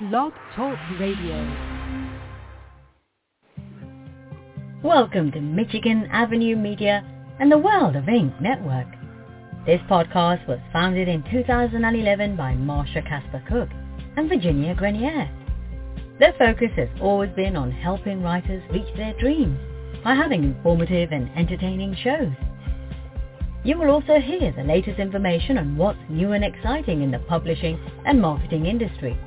Blog Talk Radio. Welcome to Michigan Avenue Media and the World of Ink Network. This podcast was founded in 2011 by Marsha Casper Cook and Virginia Grenier. Their focus has always been on helping writers reach their dreams by having informative and entertaining shows. You will also hear the latest information on what's new and exciting in the publishing and marketing industry.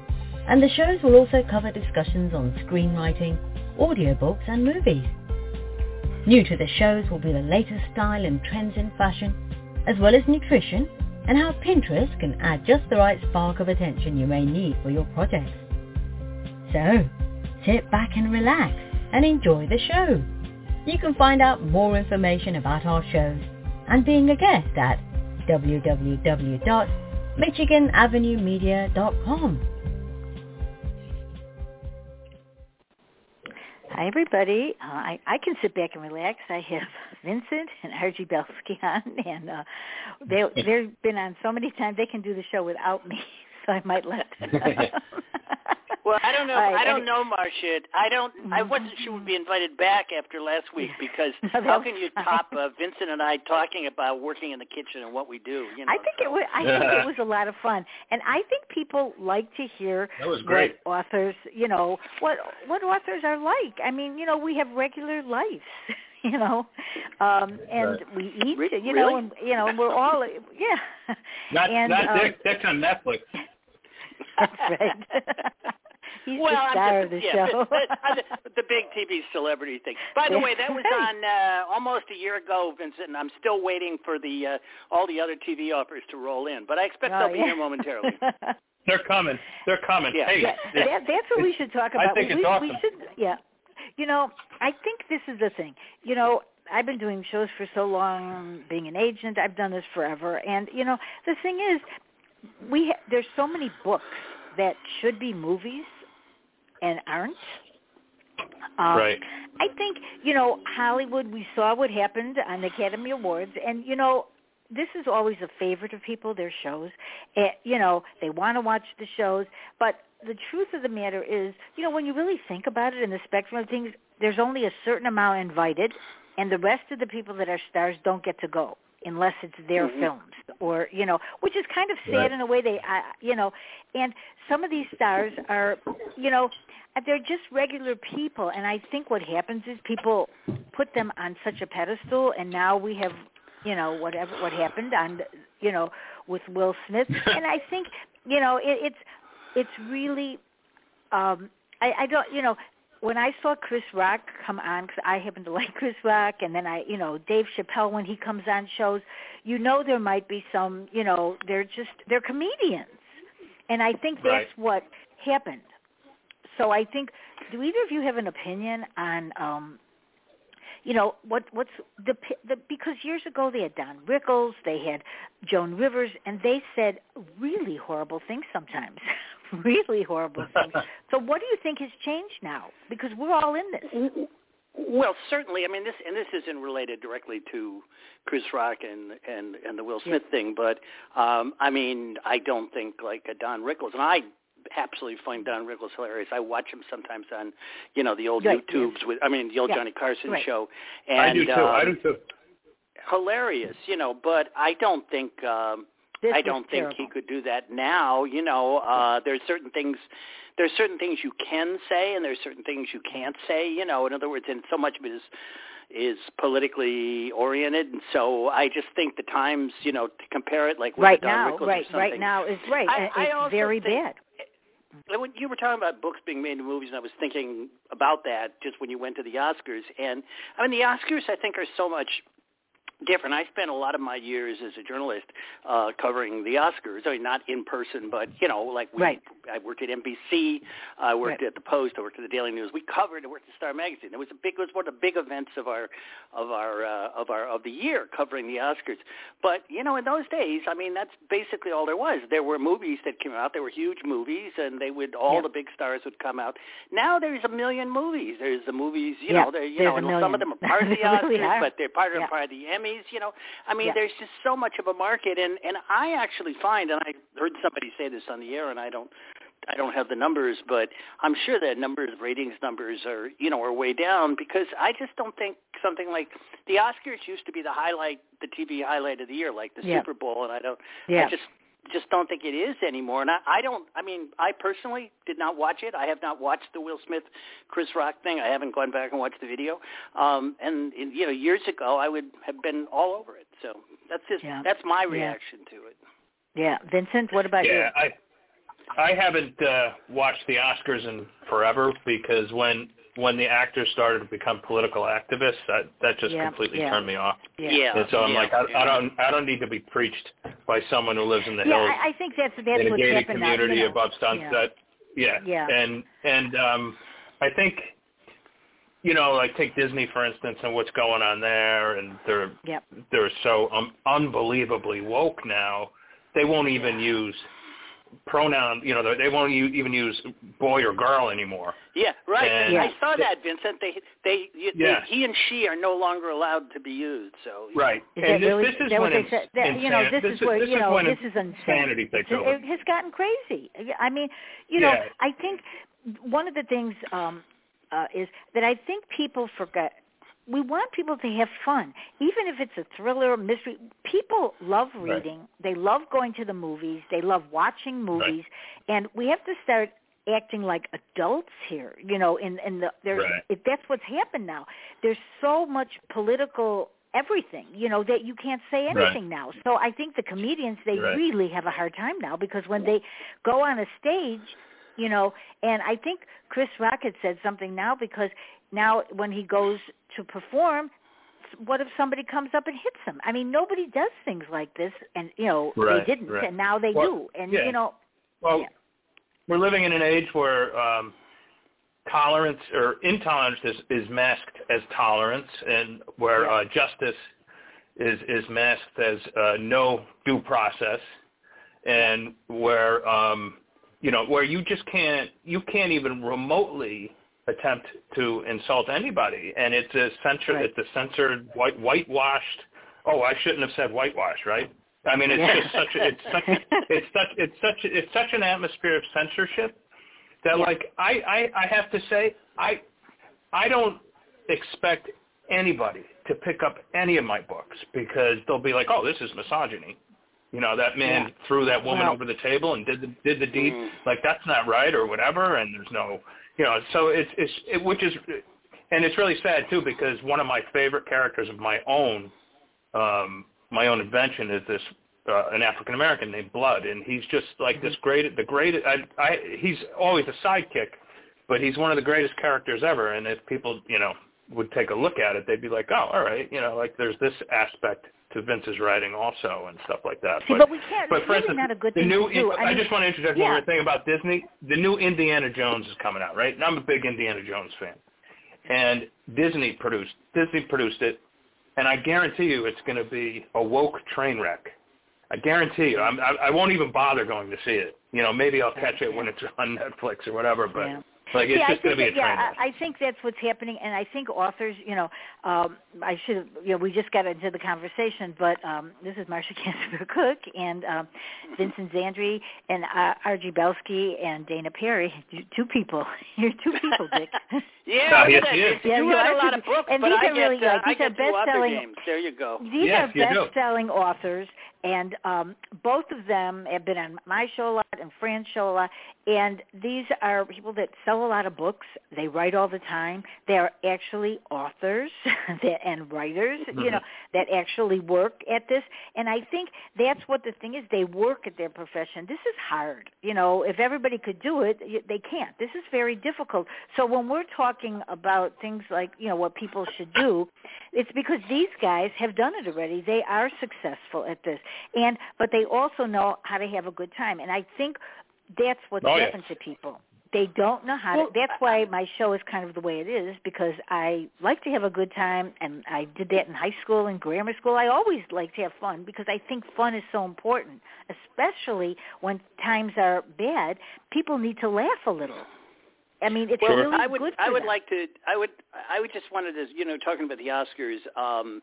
And the shows will also cover discussions on screenwriting, audiobooks and movies. New to the shows will be the latest style and trends in fashion, as well as nutrition and how Pinterest can add just the right spark of attention you may need for your projects. So, sit back and relax and enjoy the show. You can find out more information about our shows and being a guest at www.michiganavenuemedia.com. Hi, everybody. Uh, I, I can sit back and relax. I have Vincent and R.G. Belsky on, and uh, they, they've been on so many times they can do the show without me, so I might let them. Well, I don't know. Right, I don't know, Marsha. I don't. I mm-hmm. wasn't sure we'd be invited back after last week because how can you top uh, Vincent and I talking about working in the kitchen and what we do? You know, I think so. it was. I think it was a lot of fun, and I think people like to hear that was great. what authors, you know, what what authors are like. I mean, you know, we have regular lives. you know um and right. we eat you know really? and you know we're all yeah not and, not um, Dick, Dick on netflix that's right He's well, the star just, of the yeah, show. the, the big TV celebrity thing. By the way, that was on uh, almost a year ago, Vincent, and I'm still waiting for the uh, all the other TV offers to roll in. But I expect oh, they'll yeah. be here momentarily. They're coming. They're coming. Yeah. Hey, yeah, that, that's what we should talk about. I think we, it's awesome. we should, yeah. You know, I think this is the thing. You know, I've been doing shows for so long, being an agent. I've done this forever, and you know, the thing is, we ha- there's so many books that should be movies and aren't. Um, right. I think you know Hollywood. We saw what happened on the Academy Awards, and you know this is always a favorite of people. Their shows, uh, you know, they want to watch the shows, but the truth of the matter is, you know, when you really think about it in the spectrum of things, there's only a certain amount invited, and the rest of the people that are stars don't get to go unless it's their mm-hmm. films or you know which is kind of sad Right. in a way they uh, you know and some of these stars are you know they're just regular people and i think what happens is people put them on such a pedestal and now we have you know whatever what happened on you know with will smith and i think you know it, it's it's really um i i don't you know when I saw Chris Rock come on, because I happen to like Chris Rock, and then I, you know, Dave Chappelle when he comes on shows, you know, there might be some, you know, they're just they're comedians, and I think that's Right. what happened. So I think, do either of you have an opinion on, um, you know, what what's the the because years ago they had Don Rickles, they had Joan Rivers, and they said really horrible things sometimes. really horrible things. So what do you think has changed now? Because we're all in this. Well, certainly. I mean, this and this isn't related directly to Chris Rock and and and the Will Smith thing, but um I mean, I don't think like a Don Rickles, and I absolutely find Don Rickles hilarious. I watch him sometimes on, you know, the old Right, YouTubes with, I mean, the old Yeah, Johnny Carson right. show. And, I do too. um, I do too. hilarious, you know, but I don't think um This I don't think he could do that now, you know. Uh there's certain things there's certain things you can say and there's certain things you can't say, you know. In other words, and so much of it is is politically oriented and so I just think the times, you know, to compare it like with right now, Rickles or right, something. right now is right. I- and I it's also very think- bad. When you were talking about books being made into movies, and I was thinking about that just when you went to the Oscars. And I mean, the Oscars, I think, are so much different. I spent a lot of my years as a journalist uh, covering the Oscars. I mean, not in person, but you know, like we, Right. I worked at NBC, I worked Right. at the Post, I worked at the Daily News. We covered. I worked at Star Magazine. It was a big, it was one of the big events of our, of our, uh, of our, of the year covering the Oscars. But you know, in those days, I mean, that's basically all there was. There were movies that came out. There were huge movies, and they would all Yeah. the big stars would come out. Now there's a million movies. There's the movies, you Yeah, know, there, you there's know, and some of them are part of the They really Oscars, but they're part of Yeah. part of the You know, I mean, Yeah. there's just so much of a market, and and I actually find, and I heard somebody say this on the air, and I don't I don't have the numbers, but I'm sure that numbers, ratings numbers are, you know, are way down because I just don't think something like the Oscars used to be the highlight, the TV highlight of the year, like the Yeah. Super Bowl, and I don't, Yeah. I just just don't think it is anymore. And I, I don't. I mean, I personally did not watch it. I have not watched the Will Smith, Chris Rock thing. I haven't gone back and watched the video. Um, and, and you know, years ago, I would have been all over it. So that's just Yeah. that's my Yeah. reaction to it. Yeah, Vincent, what about Yeah, I I haven't uh, watched the Oscars in forever because when when the actors started to become political activists, that that just Yeah, completely yeah. turned me off. you? Yeah. And so I'm yeah, like, I, yeah. I don't I don't need to be preached by someone who lives in the Yeah, hills I, I think that's that's in a what's gated happened now. community you know. above Sunset. Yeah. Yeah. And and um I think you know, like take Disney for instance and what's going on there and they're Yep. they're so um, unbelievably woke now. They won't even use pronoun, you know, they- they won't u- even use boy or girl anymore. Yeah, right. And- I saw that, Vincent. They they, you, Yeah. they he and she are no longer allowed to be used. So Right. Is and that this, really this is is what when they said? That, you know, insan- this, is where this you know this is insane. insanity takes It's- over. It has gotten crazy. I mean, you know, Yeah. I think one of the things um, uh, is that I think people forget. We want people to have fun, even if it's a thriller, mystery. People love Right. reading. They love going to the movies. They love watching movies, and we have to start acting like adults here. You know, in in the there's Right. if that's what's happened now. There's so much political everything, you know, that you can't say Right. anything now. So I think the comedians they Right. really have a hard time now because when they go on a stage, you know, and I think Chris Rock had said something now because now when he goes to perform, what if somebody comes up and hits him? I mean, nobody does things like this, and you know Right, they didn't, right. and now they Well, do, and yeah. you know, Well, Yeah. we're living in an age where um, tolerance or intolerance is, is masked as tolerance, and where Yeah. uh, justice is is masked as uh, no due process, and where um, you know where you just can't you can't even remotely attempt to insult anybody, and it's a censor Right. it's a censored white whitewashed. Oh, I shouldn't have said whitewash, right? I mean, it's Yeah. just such a, it's such it's such it's such it's such an atmosphere of censorship that Yeah. like I, I I have to say I I don't expect anybody to pick up any of my books because they'll be like, oh, this is misogyny. You know, that man Yeah. threw that woman over the table and did the did the deed. Mm. Like that's not right or whatever. And there's no, you know, so it's it's it, which is, and it's really sad too because one of my favorite characters of my own, um, my own invention is this uh, an African American named Blood, and he's just like this great, the great. I, I, he's always a sidekick, but he's one of the greatest characters ever. And if people, you know, would take a look at it, they'd be like, oh, all right, you know, like there's this aspect to Vince's writing also and stuff like that. see, but we can't. But for instance, not a good the new, to do. I, I, mean, just want to interject yeah. one more thing about Disney. The new Indiana Jones is coming out, right? And I'm a big Indiana Jones fan. And Disney produced Disney produced it, and I guarantee you it's going to be a woke train wreck. I guarantee you. I'm, I, I won't even bother going to see it. You know, maybe I'll catch it when it's on Netflix or whatever. But Yeah. Like, it's yeah, just I going to think be a that, train yeah. I, I think that's what's happening, and I think authors, you know, um, I should have, you know, we just got into the conversation, but um, this is Marsha Casper Cook and um, Vincent Zandri and uh, R.G. Belsky and Dana Perry, two people. You're two people, Dick. Yeah, Oh, look yes, at that. he is. You Yeah, you read are a lot two- of books, and but these I are get really, uh, like, I these are two author best-selling- There you go. These Yes, are you do. best-selling authors, and um, both of them have been on my show a lot and Fran's show a lot. And these are people that sell a lot of books. They write all the time. They are actually authors and writers, you mm-hmm. know, that actually work at this. And I think that's what the thing is. They work at their profession. This is hard. You know, if everybody could do it, they can't. This is very difficult. So when we're talking about things like, you know, what people should do, it's because these guys have done it already. They are successful at this. And but they also know how to have a good time. And I think that's what's Oh, happened to people. They don't know how Well, to that's why my show is kind of the way it is because I like to have a good time and I did that in high school and grammar school. I always like to have fun because I think fun is so important, especially when times are bad. People need to laugh a little. I mean, it's Well, really I would good for I would them. like to I would I would just wanted to you know talking about the Oscars. Um,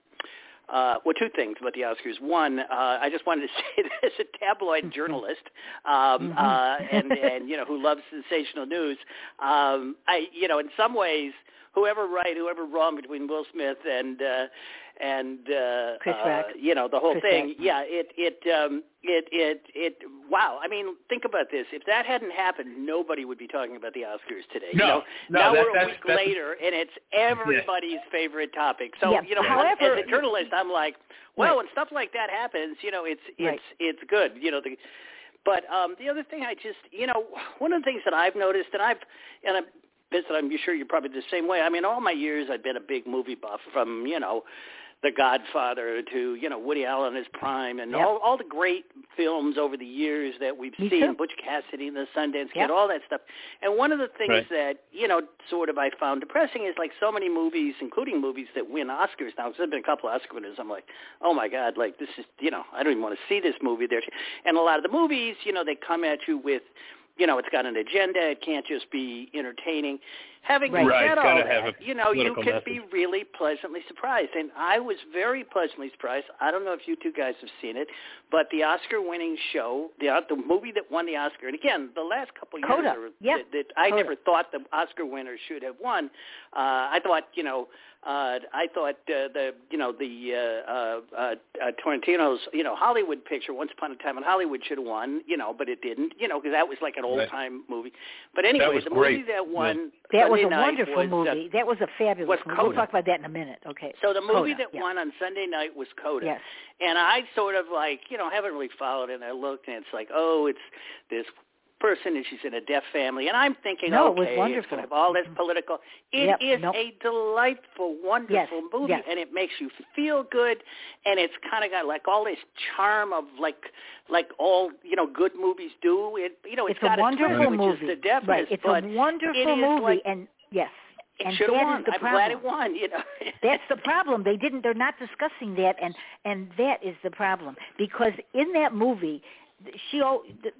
uh, well, two things about the Oscars. One, uh, I just wanted to say that as a tabloid journalist, um, Mm-hmm. uh, and and you know who loves sensational news, um, I you know in some ways, whoever right, whoever wrong between Will Smith and uh, and uh, Chris uh, Rock. you know the whole Chris thing. Rock. Yeah, it it um, it it it. Wow, I mean, think about this. If that hadn't happened, nobody would be talking about the Oscars today. you No, know? no, now that- we're a that's- week that's- later, and it's everybody's favorite topic. So Yeah, you know, however- as a journalist, I'm like, well, when stuff like that happens, you know, it's it's Right. it's good. You know, the, but um, the other thing I just, you know, one of the things that I've noticed, and I've, and I'm, Vincent, I'm sure you're probably the same way. I mean, all my years I've been a big movie buff, from you know, The Godfather to you know Woody Allen in his prime, and Yep. all all the great films over the years that we've Me seen, too. Butch Cassidy and the Sundance Yep. Kid, all that stuff. And one of the things Right. that you know, sort of I found depressing is like so many movies, including movies that win Oscars now. Because there've been a couple of Oscar winners. I'm like, oh my god, like this is you know, I don't even want to see this movie. There, and a lot of the movies, you know, they come at you with, you know, it's got an agenda. It can't just be entertaining. Having Right. Right, said it's all gotta that, you know, you political can be really pleasantly surprised. And I was very pleasantly surprised. I don't know if you two guys have seen it, but the Oscar-winning show, the uh, the movie that won the Oscar, and again, the last couple years, Coda. are- Yeah, that, that I Coda. never thought the Oscar winner should have won. Uh, I thought, you know, uh, I thought uh, the, you know, the uh, uh, uh, uh, Tarantino's, you know, Hollywood picture, Once Upon a Time in Hollywood, should have won, you know, but it didn't, you know, because that was like an old-time movie. But anyway, the great. movie that won That was a wonderful was, uh, movie. that was a fabulous was movie. We'll talk about that in a minute. Okay. so the movie Coda, that yeah. won on Sunday night was Coda. Yes. And I sort of like, you know, haven't really followed it. And I looked, and it's like, oh, it's this person, and she's in a deaf family. And I'm thinking, No, it okay, was it's wonderful. going to have all this mm-hmm. political. It Yep, is nope. a delightful, wonderful movie, yes. and it makes you feel good. And it's kind of got like all this charm of like, like all you know, good movies do. It, you know, It's got a wonderful twist, which movie. is the deafness, right. It's but a wonderful it is movie, like- and yes, it and should have that won. is the I'm problem. glad it won. You know, That's the problem. They didn't. They're not discussing that, and and that is the problem because in that movie, she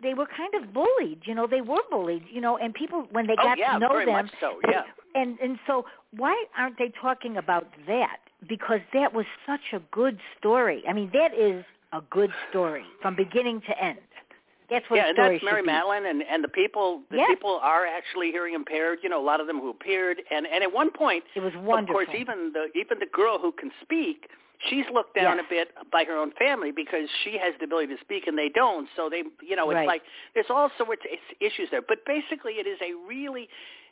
they were kind of bullied. You know, they were bullied. You know, and people when they Oh, got yeah, to know very them, much so, yeah. and and so why aren't they talking about that? Because that was such a good story. I mean, that is a good story from beginning to end. That's what yeah, and that's Marlee. Matlin, and and the people, the Yeah. people are actually hearing impaired. You know, a lot of them who appeared, and and at one point, It was wonderful. of course, even the even the girl who can speak, she's looked down Yes. a bit by her own family because she has the ability to speak and they don't. So they, you know, it's Right. like there's all sorts of issues there. But basically, it is a really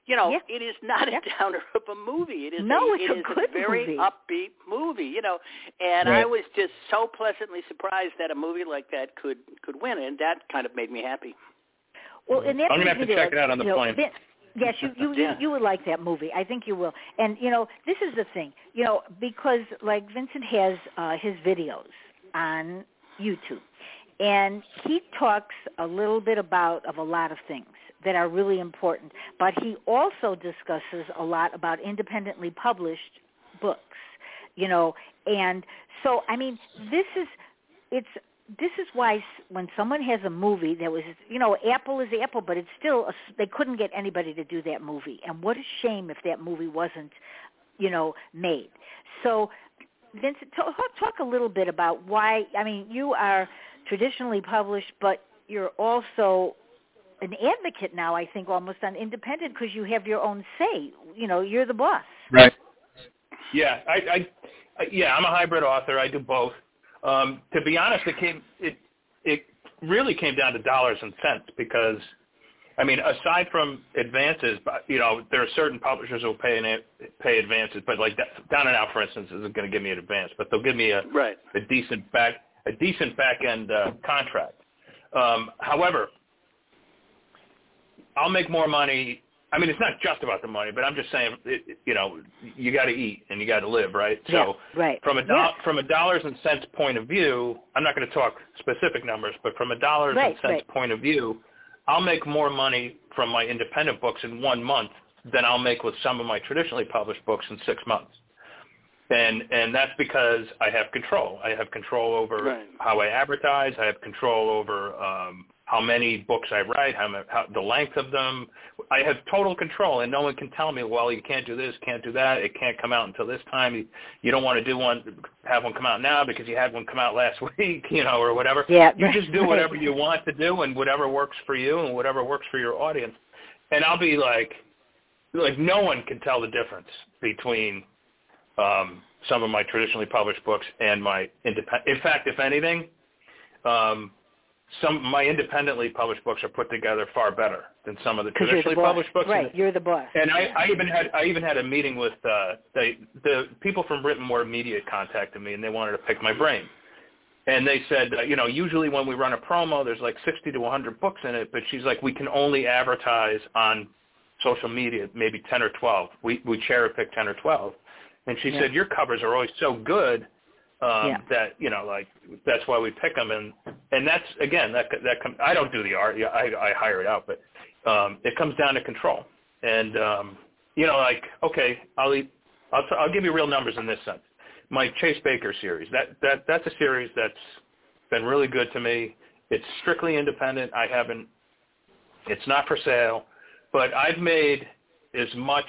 you know, Yeah. it is not Yeah. a downer of a movie. It is No, a, it's it a is good very movie. upbeat movie, you know. And Right. I was just so pleasantly surprised that a movie like that could could win, and that kind of made me happy. Well, and that I'm gonna have to check it out on the you know, plane. Vin- Yes, you you, Yeah. you you would like that movie. I think you will. And you know, this is the thing. You know, because like Vincent has uh, his videos on YouTube, and he talks a little bit about of a lot of things that are really important. But he also discusses a lot about independently published books. You know, and so I mean, this is it's this is why when someone has a movie that was you know apple is apple but it's still a, s- they couldn't get anybody to do that movie and what a shame if that movie wasn't you know made so Vincent talk, talk a little bit about why I mean you are traditionally published but you're also an advocate now I think almost on independent because you have your own say you know you're the boss Right. Yeah, I, I, I yeah, I'm a hybrid author. I do both. Um, to be honest, it came it it really came down to dollars and cents because, I mean, aside from advances, you know, there are certain publishers who will pay an, pay advances, but like Down and Out, for instance, isn't going to give me an advance, but they'll give me a Right. a decent back a decent back end uh, contract. Um, however, I'll make more money. I mean, it's not just about the money, but I'm just saying, it, you know, you got to eat and you got to live, right? Yeah, So right. from a do- Yeah. from a dollars and cents point of view, I'm not going to talk specific numbers, but from a dollars Right, and cents right. point of view, I'll make more money from my independent books in one month than I'll make with some of my traditionally published books in six months. And and that's because I have control. I have control over Right. how I advertise. I have control over um, how many books I write, how, how the length of them. I have total control, and no one can tell me, well, you can't do this, can't do that, it can't come out until this time. You, you don't want to do one, have one come out now because you had one come out last week, you know, or whatever. Yeah, you just do whatever you want to do, and whatever works for you, and whatever works for your audience. And I'll be like, like no one can tell the difference between um, some of my traditionally published books and my independent. In fact, if anything, um, some my independently published books are put together far better than some of the traditionally the published books. Right, and, you're the boss. And I, I even had I even had a meeting with uh, the the people from Written Word Media contacted me and they wanted to pick my brain. And they said, uh, you know, usually when we run a promo, there's like 60 to 100 books in it, but she's like, we can only advertise on social media maybe 10 or 12. We we cherry pick 10 or 12. And she Yeah. said, your covers are always so good um, Yeah. that you know, like that's why we pick them, and and that's again that that com- I don't do the art, yeah, I I hire it out, but um, it comes down to control, and um, you know, like okay, I'll eat, I'll t- I'll give you real numbers in this sense. My Chase Baker series, that that that's a series that's been really good to me. It's strictly independent. I haven't, it's not for sale, but I've made as much.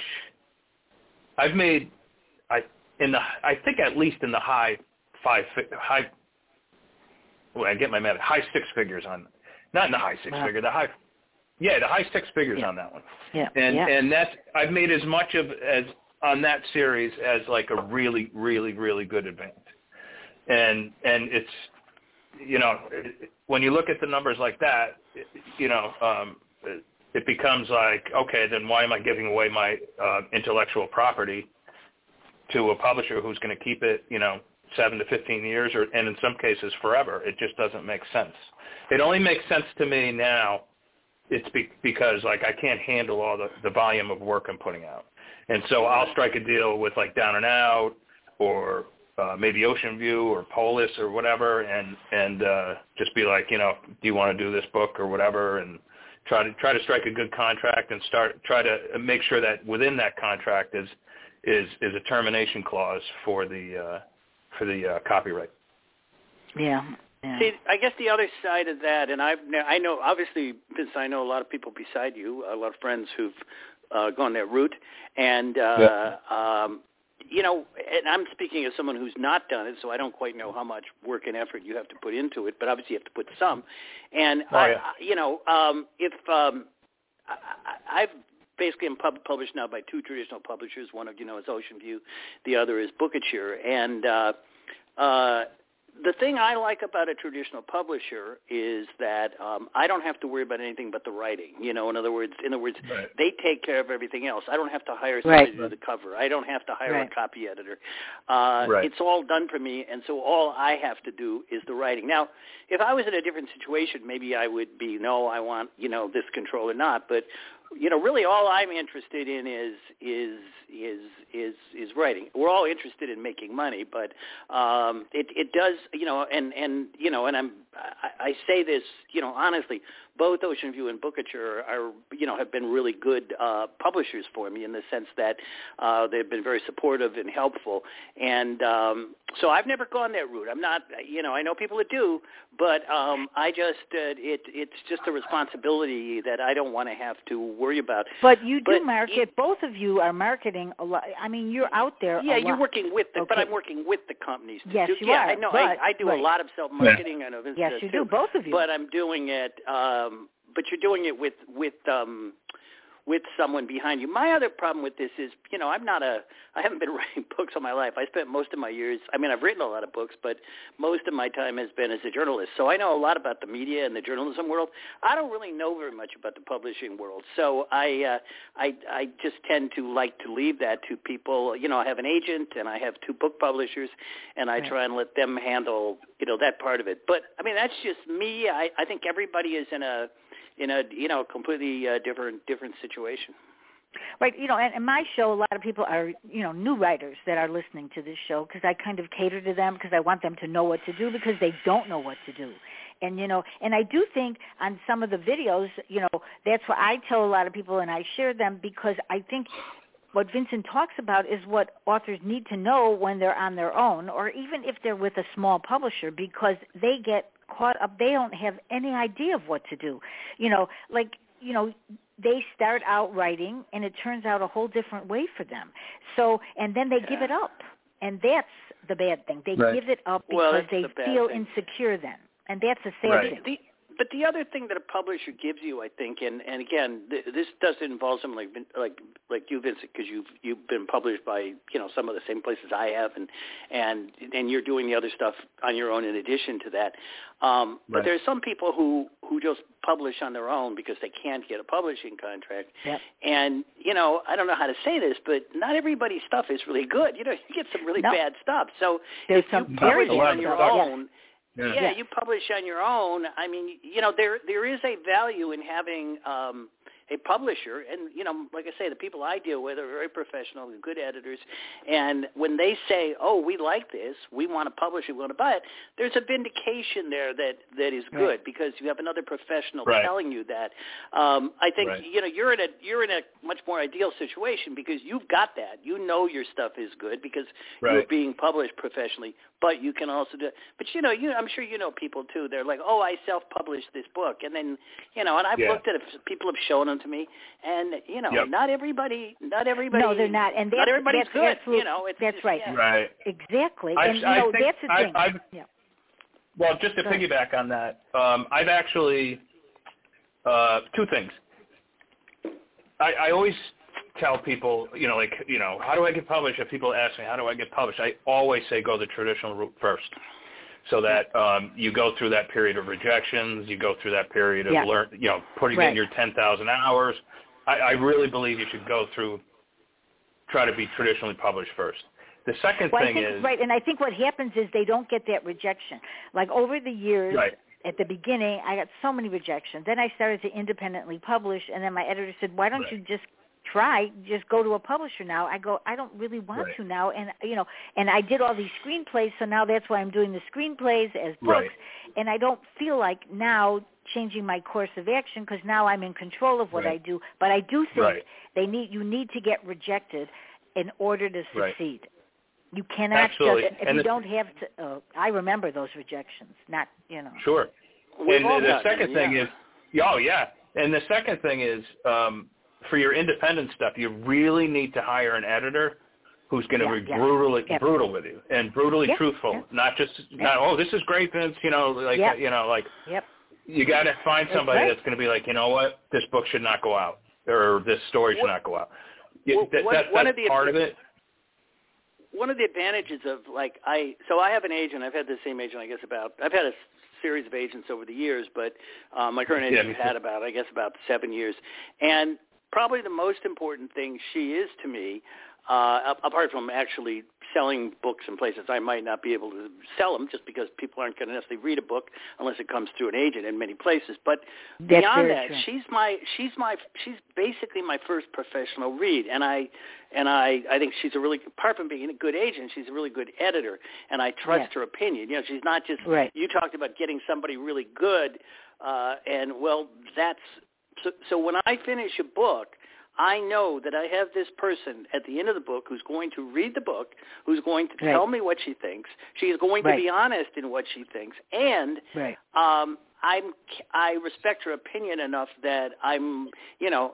I've made, I in the I think at least in the high five fi- high. Well, I get my math high six figures on, not in the high six Wow. figure, the high, yeah, the high six figures Yeah. on that one. Yeah. And yeah. and that's I've made as much of as on that series as like a really really really good advance. And and it's you know when you look at the numbers like that, it- you know um, it, it becomes like okay then why am I giving away my uh, intellectual property to a publisher who's going to keep it you know seven to fifteen years or and in some cases forever? It just doesn't make sense. It only makes sense to me now it's be- because like I can't handle all the, the volume of work I'm putting out, and so I'll strike a deal with like Down and Out or uh, maybe Ocean View or Polis or whatever, and and uh, just be like, you know, do you want to do this book or whatever, and try to try to strike a good contract and start try to make sure that within that contract is is is a termination clause for the uh, for the uh, copyright. yeah. Yeah. See, I guess the other side of that, and I've ne- I know obviously since I know a lot of people beside you, a lot of friends who've uh, gone that route, and uh, um, you know, and I'm speaking as someone who's not done it, so I don't quite know how much work and effort you have to put into it, but obviously you have to put some. And Oh, I, yeah. I- you know, um, if um, I, I- I've basically I'm pub- published now by two traditional publishers. One of you know is Ocean View, the other is Bookouture, and uh, uh, the thing I like about a traditional publisher is that um, I don't have to worry about anything but the writing. You know, in other words, in other words, Right. they take care of everything else. I don't have to hire somebody Right. to do the cover. I don't have to hire Right. a copy editor. Uh, Right. It's all done for me, and so all I have to do is the writing. Now, if I was in a different situation, maybe I would be no, I want you know this control or not. But you know, really, all I'm interested in is is is is is writing. We're all interested in making money, but um, it it does you know, and and you know, and I'm I, I say this you know honestly, both Ocean View and Bookouture are you know have been really good uh, publishers for me in the sense that uh, they've been very supportive and helpful, and um, so I've never gone that route. I'm not you know I know people that do, but um, I just uh, it it's just a responsibility that I don't want to have to worry about. But you do But market. it- both of you are marketing a lot. I mean, you're out there. Yeah, a you're lot. working with the, but I'm working with the companies. To Yes, do, you yeah, are, I know. but- I, I do right. a lot of self marketing. I know Vince Yes, you too, do. Both of you. But I'm doing it. Um But you're doing it with with um with someone behind you. My other problem with this is, you know, I'm not a, I haven't been writing books all my life. I spent most of my years, I mean, I've written a lot of books, but most of my time has been as a journalist. So I know a lot about the media and the journalism world. I don't really know very much about the publishing world. So I, uh, I, I just tend to like to leave that to people. You know, I have an agent and I have two book publishers, and I Right. try and let them handle, you know, that part of it. But I mean, that's just me. I, I think everybody is in a in a you know completely uh, different different situation. Right, you know, and, and my show, a lot of people are, you know, new writers that are listening to this show because I kind of cater to them because I want them to know what to do because they don't know what to do. And, you know, and I do think on some of the videos, you know, that's what I tell a lot of people and I share them because I think what Vincent talks about is what authors need to know when they're on their own or even if they're with a small publisher because they get caught up. They don't have any idea of what to do. You know, like you know they start out writing and it turns out a whole different way for them. So and then they yeah. give it up. And that's the bad thing. They right. give it up because well, they the feel thing. insecure then. And that's a sad right. thing. But the other thing that a publisher gives you, I think, and and again, th- this doesn't involve someone like like like you, Vincent, because you've you've been published by you know some of the same places I have, and and and you're doing the other stuff on your own in addition to that. Um, right. But there's some people who who just publish on their own because they can't get a publishing contract. Yep. And you know, I don't know how to say this, but not everybody's stuff is really good. You know, you get some really no. bad stuff. So there's if some you publish on your own. Yeah. yeah, you publish on your own. I mean, you know, there there is a value in having um a publisher and you know like i say the people i deal with are very professional good editors and when they say oh we like this we want to publish it we want to buy it there's a vindication there that that is good right. because you have another professional right. telling you that um i think right. you know you're in a you're in a much more ideal situation because you've got that you know your stuff is good because you're being published professionally but you can also do but you know you i'm sure you know people too they're like oh i self published this book and then you know and i've yeah. looked at it people have shown them to me, and you know, yep. not everybody, not everybody. No, they're not, and that's, not everybody's that's good. Absolute, you know, it's that's just, right. Yeah. Right. Exactly, I, and you I know think that's the I, thing. I've, yeah. Well, just to Go ahead. piggyback on that, um, I've actually uh, two things. I, I always tell people, you know, like, you know, how do I get published? If people ask me, how do I get published? I always say go the traditional route first, so that um, you go through that period of rejections, you go through that period of Yeah. learn, you know, putting Right. in your ten thousand hours. I, I really believe you should go through, try to be traditionally published first. The second Well, thing think is right, and I think what happens is they don't get that rejection. Like over the years, right, at the beginning, I got so many rejections. Then I started to independently publish, and then my editor said, "Why don't Right. you just try? Just go to a publisher now." I go, "I don't really want Right. to now," and you know, and I did all these screenplays, so now that's why I'm doing the screenplays as books, Right. and I don't feel like now changing my course of action because now I'm in control of what Right. I do. But I do think Right. they need you need to get rejected in order to Right. succeed. You cannot Absolutely. just if And you the- don't have to. Uh, I remember those rejections. Not you know. sure. We've and all the second them, thing yeah. is, oh yeah, and the second thing is um, for your independent stuff, you really need to hire an editor who's going to Yeah, be yeah. brutally Yep. brutal with you and brutally truthful, not just not oh this is great, Vince. You know, like you know, like Yep. you got to find That's somebody right. that's going to be like, you know what, this book should not go out or this story should What- not go out. Well, that, one- that, one that's of the- part of it. one of the advantages of like I so I have an agent. I've had the same agent I guess about I've had a series of agents over the years, but um, my current agent has had about I guess about seven years, and probably the most important thing she is to me, uh, apart from actually selling books in places I might not be able to sell them, just because people aren't going to necessarily read a book unless it comes through an agent in many places. But That's beyond that, true. she's my she's my she's basically my first professional read, and I and I I think she's a really apart from being a good agent, she's a really good editor, and I trust Yes. her opinion. You know, she's not just Right. you talked about getting somebody really good, uh, and well, that's so. So when I finish a book. I know that I have this person at the end of the book who's going to read the book, who's going to Right. tell me what she thinks. She is going Right. to be honest in what she thinks, and Right. um i'm i respect her opinion enough that i'm you know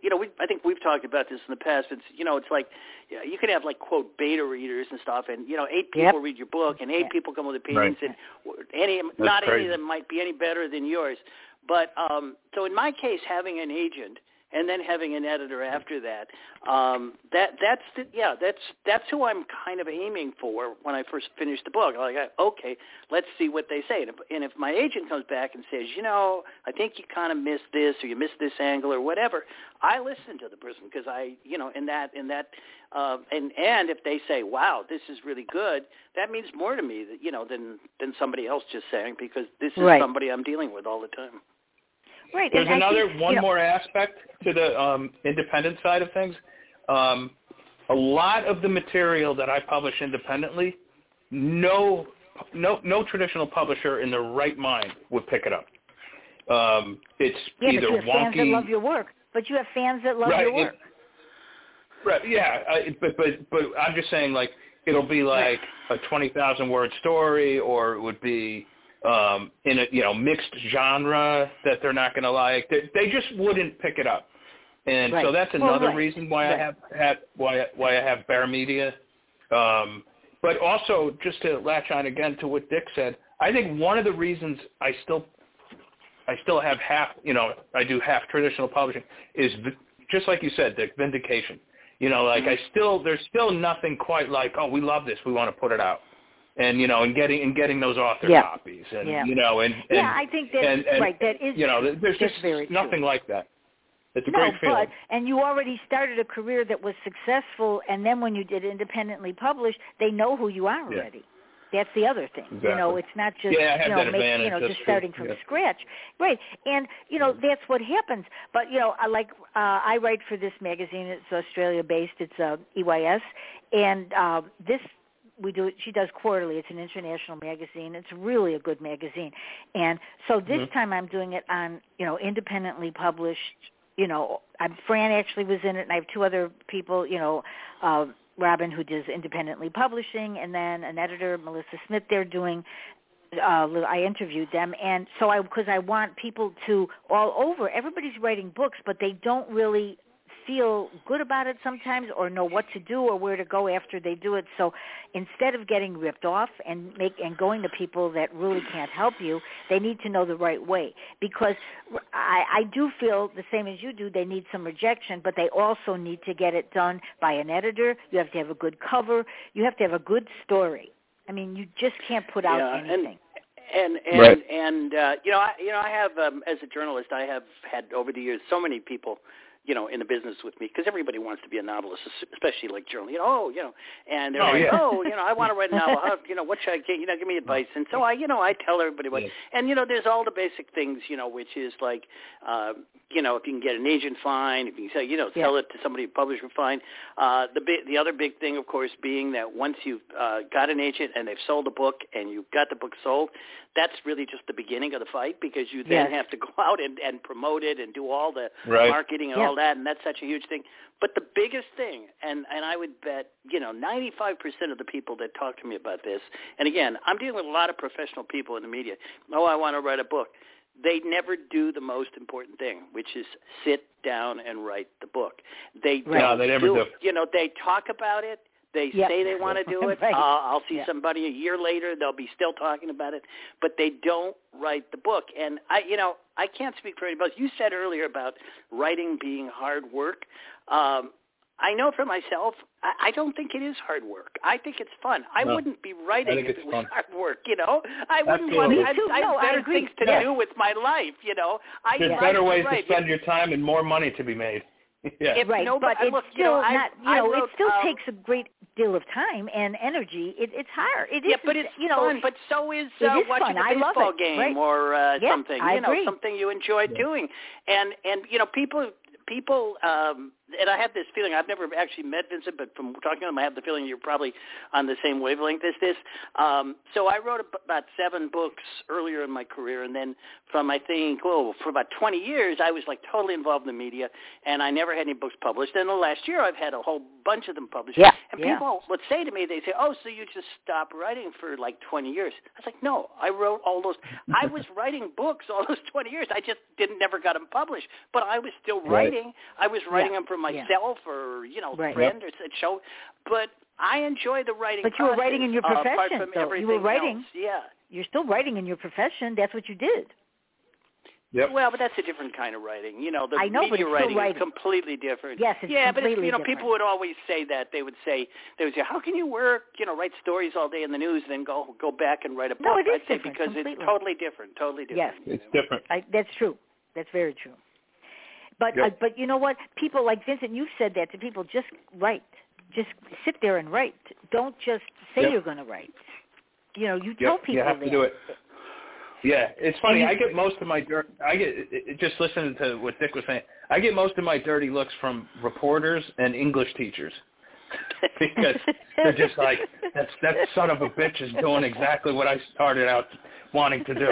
you know we i think we've talked about this in the past it's you know it's like yeah, you can have like quote beta readers and stuff and you know eight people Yep. read your book and eight Yeah. people come with opinions Right. and any not any of them might be any better than yours but um so in my case having an agent and then having an editor after that. Um, that that's the, yeah, that's that's who I'm kind of aiming for when I first finish the book. Like, okay, let's see what they say. And if, and if my agent comes back and says, you know, I think you kind of missed this or you missed this angle or whatever, I listen to the person because I, you know, in that in that, uh, and and if they say, wow, this is really good, that means more to me that you know than than somebody else just saying because this is Right. somebody I'm dealing with all the time. Right. There's and another think, one know, more aspect to the um, independent side of things. Um, a lot of the material that I publish independently, no, no, no traditional publisher in their right mind would pick it up. Um, it's Yeah, either but you have fans that love your work. But you have fans that love Right, your it- work. right? Yeah, I, but but but I'm just saying, like it'll be like a twenty thousand word story, or it would be um, in a you know mixed genre that they're not going to like. They, they just wouldn't pick it up, and Right. so that's Well, another right. reason why Right. I have had why why I have Bear Media. Um, but also, just to latch on again to what Dick said, I think one of the reasons I still I still have half, you know, I do half traditional publishing is just like you said, Dick, vindication. You know, like I still there's still nothing quite like, oh, we love this, we want to put it out. And you know, and getting and getting those author Yeah. copies and Yeah. you know, and, and yeah, I think that's and, and, right. That is you know, there's just very true. nothing like that. It's a no, great feeling. but and you already started a career that was successful, and then when you did independently publish, they know who you are Yeah. already. That's the other thing. You know, it's not just Yeah, you know, make, you know, just true. starting from Yeah. scratch. Right. And you know, that's what happens. But you know, I like uh I write for this magazine. It's Australia based. It's uh EYS and uh this we do it she does quarterly. It's an international magazine. It's really a good magazine. And so this Mhm. time i'm doing it on you know independently published you know I'm, fran actually was in it and i have two other people you know uh robin who does independently publishing and then an editor melissa smith they're doing uh I interviewed them. And so I because I want people to all over everybody's writing books but they don't really feel good about it sometimes or know what to do or where to go after they do it. So instead of getting ripped off and make and going to people that really can't help you they need to know the right way. Because I I do feel the same as you do they need some rejection but they also need to get it done by an editor. You have to have a good cover. You have to have a good story. I mean you just can't put out Yeah, and- anything. And and Right. and uh, you know, I you know, I have um, as a journalist, I have had over the years so many people, you know, in the business with me because everybody wants to be a novelist, especially like journal. You know, oh, you know, and they're Oh, like, yeah. oh, you know, I want to write a novel. How, you know, what should I get? You know, give me advice. And so I, you know, I tell everybody what. Yes. And you know, there's all the basic things, you know, which is like, uh, you know, if you can get an agent, fine. If you can sell, you know, Yeah. sell it to somebody, publisher, fine. Uh, the bi- the other big thing, of course, being that once you've uh, got an agent and they've sold a book and you've got the book sold, that's really just the beginning of the fight because you then Yes. have to go out and, and promote it and do all the Right. marketing and Yeah. all that, and that's such a huge thing. But the biggest thing, and and I would bet, you know, 95% of the people that talk to me about this, and again, I'm dealing with a lot of professional people in the media. Oh, I want to write a book. They never do the most important thing, which is sit down and write the book. They Right. don't No, they never do do. You know, they talk about it. They Yep. say they want to do it. Right. Uh, I'll see Yeah. somebody a year later; they'll be still talking about it, but they don't write the book. And I, you know, I can't speak for anybody. else. You said earlier about writing being hard work. Um, I know for myself, I, I don't think it is hard work. I think it's fun. I No. wouldn't be writing if it was fun. hard work. You know, I wouldn't want. Absolutely. I, Me. I have I better agree. things to Yeah. do with my life. You know, I There's like better to ways write. to spend your time and more money to be made. yeah. If right, nobody- but it's look, you still know, not. You I know, wrote, it still um, takes a great deal of time and energy. It, it's hard. It Yeah, is, but it's you know, fun. But so is, It uh, is watching fun. a I love baseball it. game Right. or uh, Yeah, something. I you know, agree. something you enjoy doing. And and you know, people people um and I have this feeling I've never actually met Vincent, but from talking to him, I have the feeling you're probably on the same wavelength as this. Um, so I wrote about seven books earlier in my career, and then from I think oh for about 20 years I was like totally involved in the media, and I never had any books published. And the last year I've had a whole bunch of them published. Yeah, And yeah. people would say to me, they say, "Oh, so you just stopped writing for like 20 years?" I was like, "No, I wrote all those. I was writing books all those 20 years. I just didn't never got them published, but I was still Right. writing. I was writing Yeah, them for yeah. myself or you know, Right. friend or s- show. But I enjoy the writing. But you were writing in your uh, apart profession, from though. You were writing. else. Yeah. you're still writing in your profession. That's what you did. Yep. Well, but that's a different kind of writing. You know, the I know, but media it's writing, writing. is completely different. Yes, it's yeah, but it's, you know, different. people would always say that. They would say, they would say, how can you work, you know, write stories all day in the news, and then go go back and write a book? No, it is I'd say different, because completely. it's totally different, totally Yes. different. It's different. I, that's true. That's very true. But Yep. uh, but you know what? People like Vincent, you've said that to people. Just write. Just sit there and write. Don't just say Yep. you're going to write. You know, you tell Yep. people You have that. to do it. Yeah, it's funny. I get most of my dirt. I get it- it- just listening to what Dick was saying. I get most of my dirty looks from reporters and English teachers because they're just like that's that son of a bitch is doing exactly what I started out wanting to do,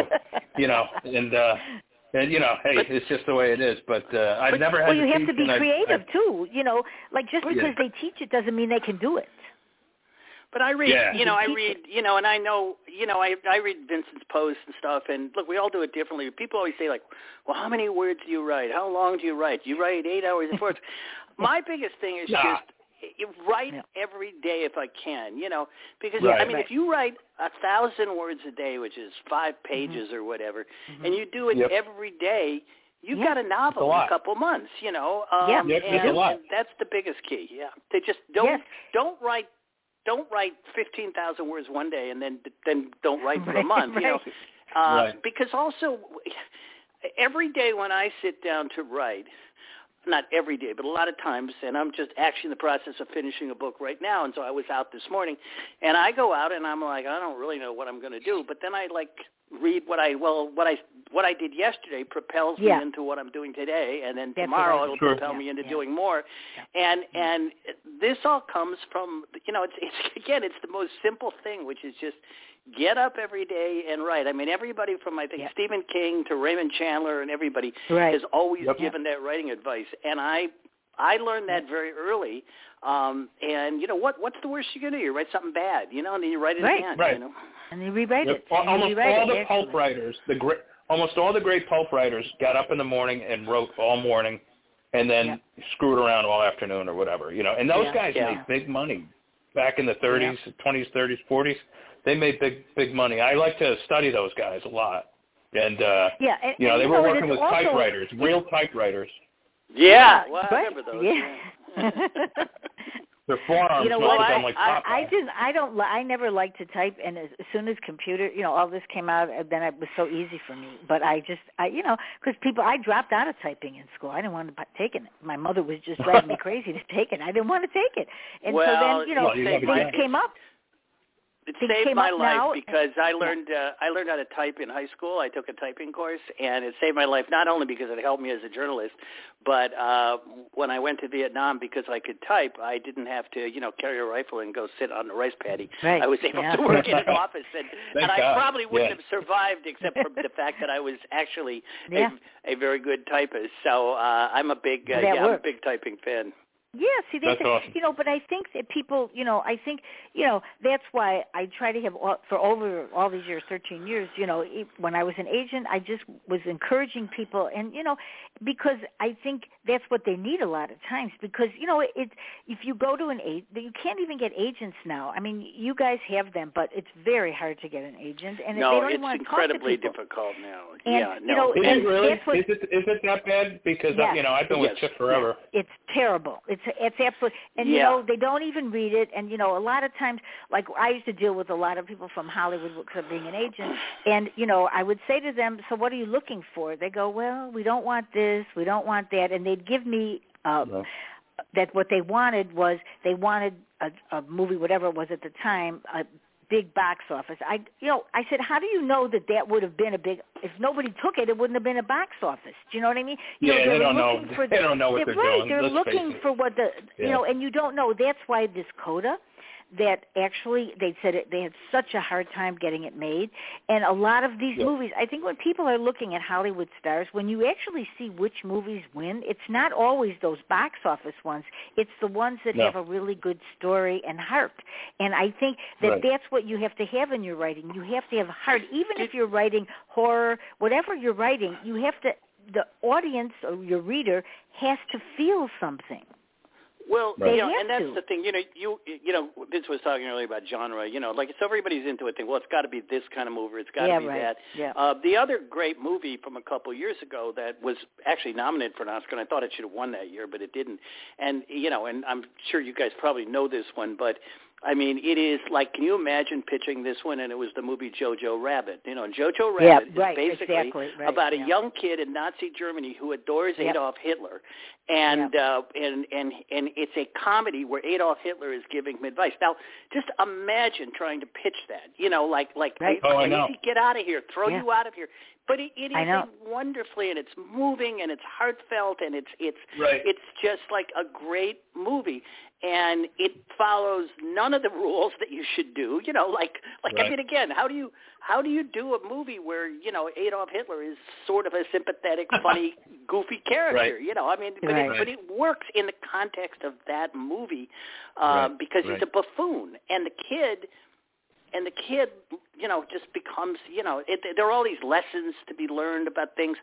you know. And uh and you know, hey, But- it's just the way it is. But uh, I've But- never had. well, you have to be creative I've- too. You know, like just because yeah. they teach it doesn't mean they can do it. But I read, Yeah. you know, I read, you know, and I know, you know, I I read Vincent's posts and stuff. And look, we all do it differently. People always say like, "Well, how many words do you write? How long do you write? Do you write eight hours and four?" My biggest thing is Nah. just you write Yeah. every day if I can, you know, because Right. I mean, Right. if you write a thousand words a day, which is five mm-hmm. pages or whatever, mm-hmm. and you do it Yep. every day, you've Yeah. got a novel a in a lot. couple months, you know. Um, Yeah. Yep, and, a lot. and that's the biggest key. Yeah, they just don't Yes. don't write don't write fifteen thousand words one day and then then don't write for a Right, month, you know. Uh, Right. Because also, every day when I sit down to write, not every day, but a lot of times, and I'm just actually in the process of finishing a book right now, and so I was out this morning, and I go out and I'm like, I don't really know what I'm going to do, but then I like read what I well what I what I did yesterday propels Yeah. me into what I'm doing today, and then That's tomorrow what it'll Sure. propel Yeah, me into yeah. doing more, and and this all comes from you know it's it's again it's the most simple thing, which is just get up every day and write. I mean, everybody from I think Yeah. Stephen King to Raymond Chandler and everybody Right. has always Yep. given that writing advice, and I I learned that very early. Um, and you know what? What's the worst you can do? You write something bad, you know, and then you write it Right. again. Right. You know? And you rewrite Yep. it. Al- and you Almost rewrite all it, the pulp actually. writers, the great, almost all the great pulp writers got up in the morning and wrote all morning, and then screwed around all afternoon or whatever, you know. And those Yeah. guys Yeah. made big money back in the 30s, 20s, 30s, 40s. They made big, big money. I like to study those guys a lot, and uh, Yeah, and, you know, and they you were know, working with also, typewriters, real typewriters. Yeah. Well, I right. remember those. Yeah. Their forearms you know must what? have I, been like I, I Popeye. didn't. I don't. li- I never liked to type, and as, as soon as computer, you know, all this came out, uh, then it was so easy for me. But I just, I, you know, because people, I dropped out of typing in school. I didn't want to take it. My mother was just driving me crazy to take it. I didn't want to take it, and well, so then, you know, Well, you things came up. It things saved my life because I learned uh, I learned how to type in high school. I took a typing course, and it saved my life not only because it helped me as a journalist, but uh, when I went to Vietnam because I could type, I didn't have to you know carry a rifle and go sit on the rice paddy. Right. I was able Yeah. to work in an office, and, and I God. probably wouldn't Yeah. have survived except for the fact that I was actually Yeah. a, a very good typist. So uh, I'm a big uh, yeah, I'm a big typing fan. Yeah, see, that's, That's awesome. you know, but I think that people, you know, I think, you know, that's why I try to have all, for over all these years, 13 years, you know, e- when I was an agent, I just was encouraging people, and you know, because I think that's what they need a lot of times. Because you know, it if you go to an agent, you can't even get agents now. I mean, you guys have them, but it's very hard to get an agent, and they don't it's want to talk to incredibly people. difficult now. And, yeah, you no. know, Is it really? that's what- is it is it that bad? Because Yes. you know I've been with Chip forever. It's terrible. It's it's absolutely, and you know they don't even read it. And you know, a lot of times, like I used to deal with a lot of people from Hollywood because of being an agent, and you know, I would say to them, "So what are you looking for?" They go, "Well, we don't want this, we don't want that," and they'd give me um, that what they wanted was they wanted a, a movie, whatever it was at the time, a big box office. I, you know, I said, how do you know that that would have been a big? If nobody took it, it wouldn't have been a box office. Do you know what I mean? You Yeah, know, they don't know. looking For They the, don't know what they're right. doing, They're let's looking for what the, you Yeah. know, and you don't know. That's why this coda that actually they said it, they had such a hard time getting it made and a lot of these Yeah. movies i think when people are looking at hollywood stars when you actually see which movies win it's not always those box office ones it's the ones that No. have a really good story and heart and i think that Right. that's what you have to have in your writing you have to have heart even if you're writing horror whatever you're writing you have to the audience or your reader has to feel something Well, Right. you know, and that's to. the thing. You know, you you know, Vince was talking earlier about genre. You know, like so everybody's into it. Think, well, it's got to be this kind of movie. It's got to Yeah, be right. that. Yeah. Uh, the other great movie from a couple years ago that was actually nominated for an Oscar, and I thought it should have won that year, but it didn't. And you know, and I'm sure you guys probably know this one, but I mean, it is like, can you imagine pitching this one? And it was the movie Jojo Rabbit. You know, and Jojo Yeah, Rabbit right, is basically exactly, right, about a young kid in Nazi Germany who adores Yep. Adolf Hitler, and uh, and and and it's a comedy where Adolf Hitler is giving him advice. Now, just imagine trying to pitch that. You know, like like Right. Oh, I know. crazy, get out of here, throw Yeah. you out of here. but it, it I is know. wonderfully and it's moving and it's heartfelt and it's it's Right. it's just like a great movie and it follows none of the rules that you should do you know like like i mean again how do you how do you do a movie where you know adolf hitler is sort of a sympathetic funny goofy character Right. you know i mean but, Right. it, but it works in the context of that movie uh, Right. because Right. he's a buffoon and the kid and the kid, you know, just becomes, you know, it, there are all these lessons to be learned about things,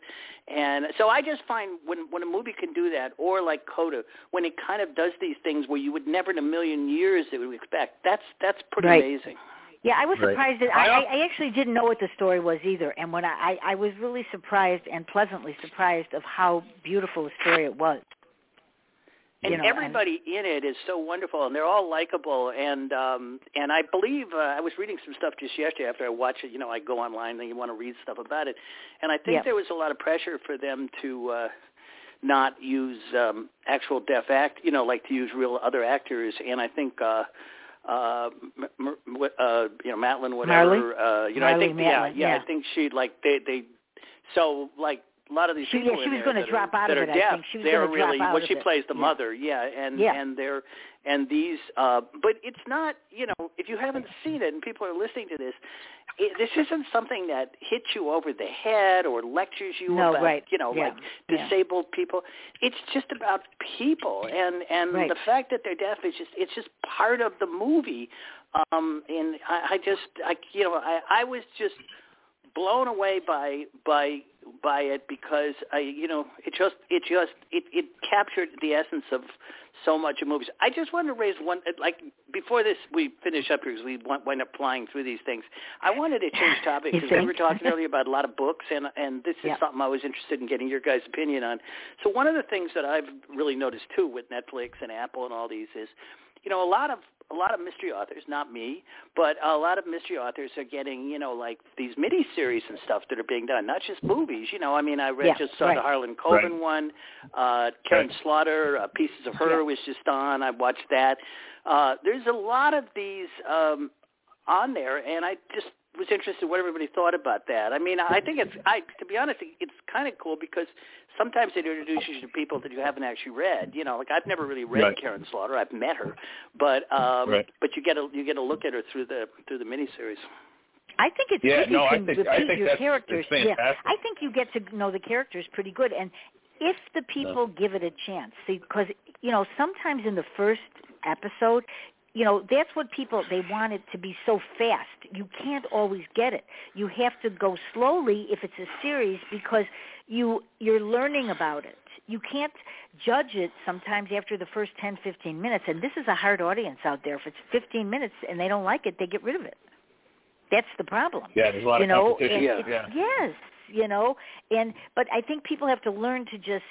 and so I just find when when a movie can do that, or like Coda, when it kind of does these things where you would never in a million years it would expect, that's that's pretty Right. amazing. Yeah, I was Right. surprised that I, I I, I actually didn't know what the story was either, and when I, I I was really surprised and pleasantly surprised of how beautiful a story it was. And You know, and- everybody in it is so wonderful, and they're all likable. And um, and I believe uh, I was reading some stuff just yesterday after I watched it. You know, I go online and you want to read stuff about it, and I think Yeah. there was a lot of pressure for them to uh, not use um, actual deaf act. You know, like to use real other actors. And I think. Uh, uh, m- m- uh, you know, Matlin, whatever. Marlee? Uh, you know, I Marlee think, yeah, yeah, yeah. I think she like they they. So like a lot of these She- people yeah, she in was gonna that drop are, out of it, I deaf, think. She was they're really well. She plays the Yeah. mother, yeah, and Yeah. and they're and these, uh, but it's not. You know, if you haven't seen it and people are listening to this, it, this isn't something that hits you over the head or lectures you No, about, right. you know, Yeah. like disabled people. It's just about people, and and Right. the fact that they're deaf is just it's just part of the movie. Um, and I, I just, I, you know, I, I was just blown away by by by it because I you know it just it just it it captured the essence of so much of movies. I just wanted to raise one like before this we finish up here because we wind up flying through these things. I wanted to change topics because we were talking earlier about a lot of books and and this is Yeah. something I was interested in getting your guys' opinion on. So one of the things that I've really noticed too with Netflix and Apple and all these is you know a lot of a lot of mystery authors, not me, but a lot of mystery authors are getting, you know, like these mini series and stuff that are being done, not just movies. You know, I mean, I read Yeah, just saw right. the Harlan Coben Right. one, uh, Karin Right. Slaughter, uh, Pieces of Her Yeah. was just on. I watched that. Uh, there's a lot of these um, on there, and I just was interested in what everybody thought about that. I mean, I think it's, I to be honest, it's kind of cool because sometimes it introduces you to people that you haven't actually read. You know, like I've never really read Right. Karin Slaughter. I've met her, but um, Right. but you get a you get a look at her through the through the miniseries. I think it's Yeah, good no, you I think- repeat I think your that's- characters. it's Yeah. I think you get to know the characters pretty good, and if the people give it a chance, see, because you know sometimes in the first episode, you know that's what people they want it to be so fast. You can't always get it. You have to go slowly if it's a series because you you're learning about it. You can't judge it sometimes after the first 10, 15 minutes, and this is a hard audience out there. If it's 15 minutes and they don't like it, they get rid of it. That's the problem Yeah, there's a lot you of know competition. and Yeah. yeah. yes you know and but i think people have to learn to just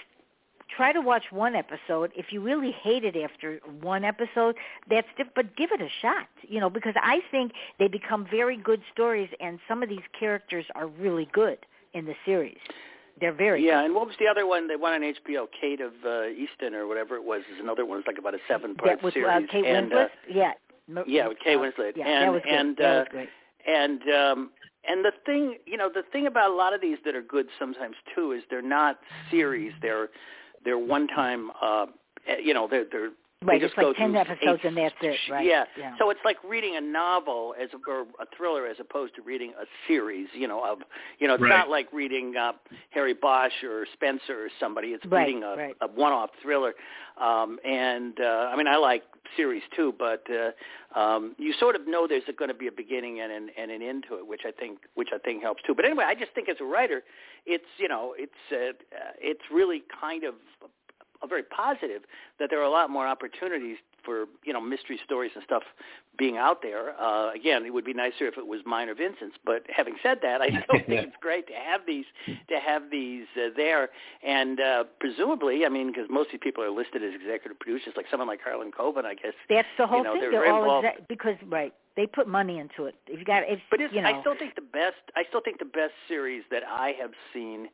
try to watch one episode if you really hate it after one episode that's diff- but give it a shot you know because i think they become very good stories and some of these characters are really good in the series they're very Yeah, and what was the other one? The one on HBO, Kate of uh, Easttown or whatever it was, is another one. It's like about a seven-part was series. uh, Kate and, Winslet Uh, yeah yeah, with Kate uh, Winslet. yeah and that was good and that uh, was great and um and the thing you know the thing about a lot of these that are good sometimes too is they're not series they're they're one time uh eh, you know they're they're right they it's just go like 10 episodes eight and that's it right yeah. yeah so it's like reading a novel as a, or a thriller as opposed to reading a series you know of you know it's Right. not like reading uh harry bosch or spencer or somebody it's Right, reading a, right. a one off thriller um and uh i mean i like series too but uh um you sort of know there's going to be a beginning and an and an end to it which i think which i think helps too but anyway i just think as a writer it's you know it's uh, uh, it's really kind of a very positive that there are a lot more opportunities for you know mystery stories and stuff being out there. Uh, again, it would be nicer if it was mine or Vincent's, but having said that, I still think it's great to have these to have these uh, there, and uh, presumably, I mean, because most of these people are listed as executive producers, like someone like Harlan Coben, I guess. That's the whole know, thing. they're They're all involved. exact because right. They put money into it. If you got, if But it's, you know, I still think the best. I still think the best series that I have seen,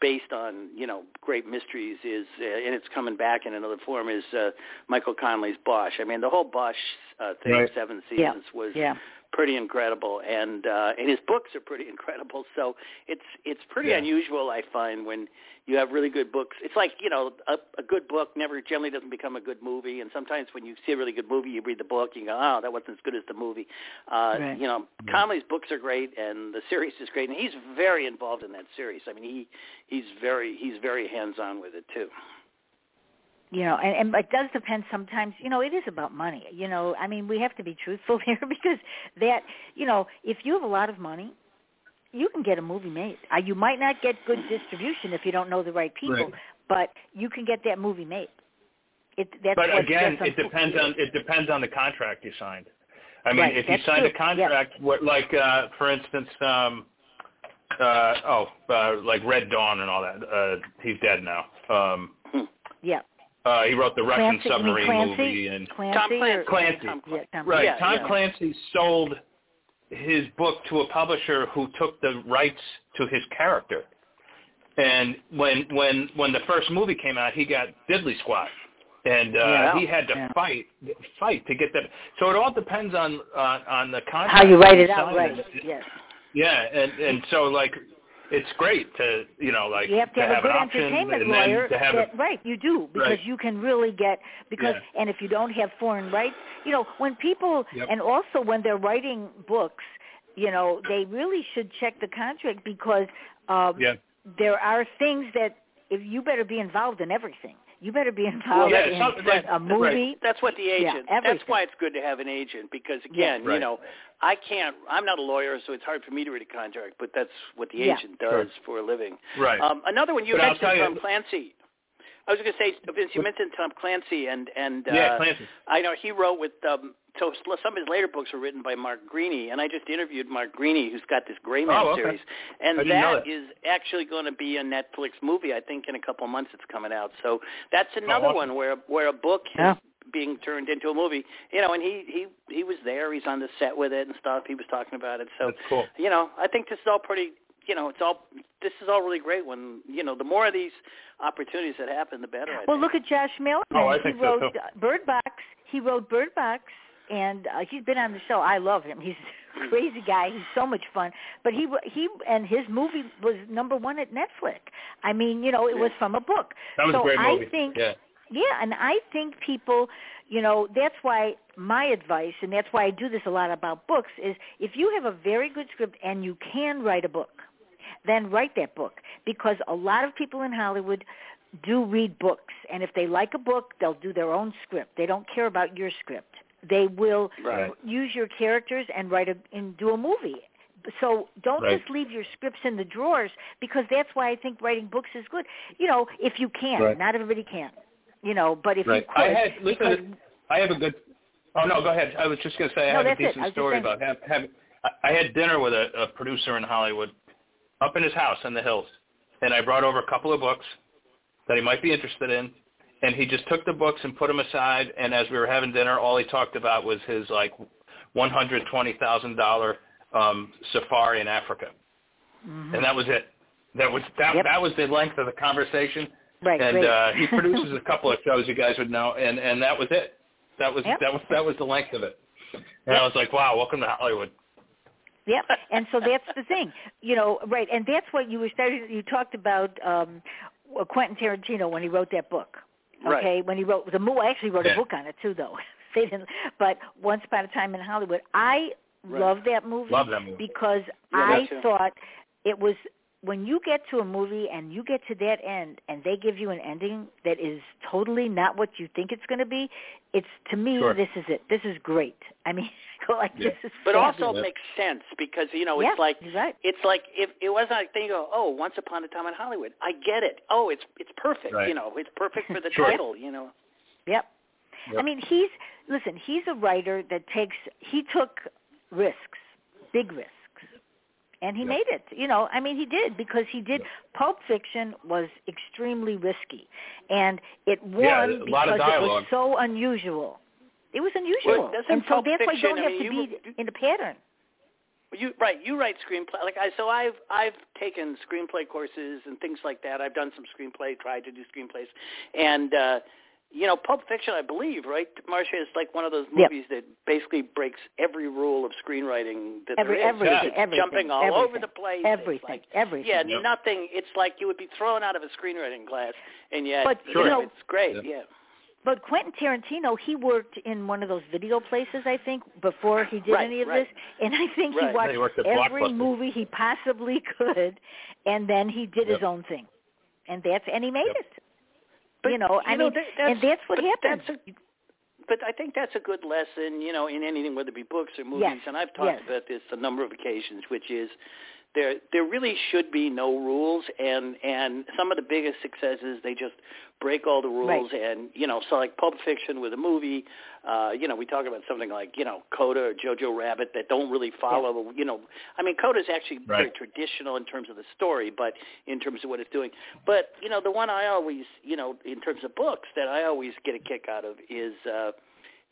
based on you know great mysteries, is uh, and it's coming back in another form is uh, Michael Connelly's Bosch. I mean, the whole Bosch uh, thing, Right. seven Yeah. seasons, was yeah, pretty incredible, and uh, and his books are pretty incredible. So it's it's pretty Yeah. unusual, I find, when you have really good books. It's like you know a, a good book never generally doesn't become a good movie, and sometimes when you see a really good movie, you read the book, you go, oh, that wasn't as good as the movie. Uh, Right. You know, Connelly's books are great, and the series is great, and he's very involved in that series. I mean, he he's very he's very hands on with it too. You know and, and it does depend sometimes you know it is about money you know i mean we have to be truthful here because that you know if you have a lot of money you can get a movie made uh, you might not get good distribution if you don't know the right people Right. but you can get that movie made it that's But what, again, that's it depends on it depends on the contract you signed. I mean, Right, if you signed true. a contract, what, like uh, for instance, um, uh, oh, uh, like Red Dawn and all that. Uh, he's dead now. Um, yeah uh, he wrote the Russian Clancy, submarine Clancy? movie and Clancy Tom or- Clancy. Clancy. Tom yeah, Tom right. Yeah, Tom yeah. Clancy sold his book to a publisher who took the rights to his character. And when when when the first movie came out, he got diddly squat, and uh, Yeah. he had to Yeah. fight fight to get that. So it all depends on on on the contract. how you write it out right yes Yeah, and and so like it's great to you know like you have to have, a good an option entertainment lawyer to have that, a, right you do because Right. you can really get because Yeah. and if you don't have foreign rights you know when people Yep. and also when they're writing books you know they really should check the contract because um there are things that if you better be involved in everything you better be involved yeah, in some- that- a movie That's what the Yeah, agent. that's why it's good to have an agent because again, Right. you know, I can't. I'm not a lawyer, so it's hard for me to read a contract. But that's what the Yeah. agent does for a living. right Um, another one you But mentioned tell you- Tom Clancy. I was going to say, Vince, you mentioned Tom Clancy, and and uh, yeah Clancy I know he wrote with. Um, so some of his later books were written by Mark Greaney, and I just interviewed Mark Greaney, who's got this Gray Man Oh, okay. series, and I didn't know that that. is actually going to be a Netflix movie. I think in a couple of months it's coming out. So that's another awesome. one where where a book Yeah. is being turned into a movie. You know, and he he he was there. He's on the set with it and stuff. He was talking about it. So that's cool you know, I think this is all pretty. You know, it's all. This is all really great. When you know, the more of these opportunities that happen, the better. I well think. look at Josh Miller. Oh, I he think so, wrote too. uh, Bird Box he wrote Bird Box and uh, he's been on the show. I love him. He's a crazy guy. He's so much fun. But he he and his movie was number 1 at Netflix. I mean you know it was from a book. That was so a great movie. I think yeah. Yeah, and I think people, you know, that's why my advice, and that's why I do this a lot about books, is if you have a very good script and you can write a book, then write that book. Because a lot of people in Hollywood do read books, and if they like a book, they'll do their own script. They don't care about your script. They will Right. use your characters and write a and do a movie. So don't Right. just leave your scripts in the drawers because that's why I think writing books is good. You know, if you can. Right. Not everybody can. You know, but if you could, I had because. I have a good. Oh no, go ahead. I was just going to say I No, have a that's it. I decent story about I- I had dinner with a, a producer in Hollywood, up in his house in the hills, and I brought over a couple of books that he might be interested in, and he just took the books and put them aside. And as we were having dinner, all he talked about was his like one hundred twenty thousand dollar um, safari in Africa, Mhm. and that was it. That was that. Yep. That was the length of the conversation right, and uh, he produces a couple of shows you guys would know, and and that was it. That was Yep. that was that was the length of it. And I was like, wow, welcome to Hollywood. Yep. And so that's the thing, you know, right? And that's what you were starting. You talked about um Quentin Tarantino when he wrote that book. Right. Okay, when he wrote the movie, I actually wrote Yeah. a book on it too, though. they didn't. But Once Upon a Time in Hollywood, I Right. love that movie Love that movie. because Yeah, I thought it was when you get to a movie and you get to that end and they give you an ending that is totally not what you think it's going to be, it's to me Sure. this is it. This is great. I mean, go like Yeah. this is But fabulous. also makes sense because you know yeah, it's like you're right. it's like if it wasn't like then you go, oh, Once Upon a Time in Hollywood. I get it. Oh, it's it's perfect. Right. You know, it's perfect for the Sure. title. You know. Yep. Yep. I mean, he's listen. He's a writer that takes. He took risks, big risks, and he Yep. made it. You know, I mean, he did because he did. Pulp Fiction was extremely risky, and it won Yeah, a lot because of it was so unusual. It was unusual, doesn't and so Pulp that's why you don't I have mean, to you- be in a pattern. You right, you write screenplay. Like I, so I've I've taken screenplay courses and things like that. I've done some screenplay, tried to do screenplays, and uh, you know, Pulp Fiction, I believe, right? Marsha is like one of those Yep. movies that basically breaks every rule of screenwriting that Every- there is. everything, It's everything, jumping all everything, over the place. Everything, like- everything. Yeah, Yep. nothing. It's like you would be thrown out of a screenwriting class, and yet, But, you Sure. know, know- it's great. Yep. Yeah. But Quentin Tarantino, he worked in one of those video places, I think, before he did Right, any of right. this. And I think Right. he watched He every movie he possibly could, and then he did his own thing, and that's and he made Yep. it. But, you know, I know, mean, that- and that's what happens. That's a, but I think that's a good lesson, you know, in anything, whether it be books or movies. Yes, And I've talked yes. about this a number of occasions, which is there there really should be no rules, and and some of the biggest successes they just break all the rules, and you know, so like Pulp Fiction with a movie, uh, you know, we talk about something like you know Coda or Jojo Rabbit that don't really follow, you know, I mean Coda is actually very traditional in terms of the story, but in terms of what it's doing. But you know, the one I always, you know, in terms of books that I always get a kick out of is uh,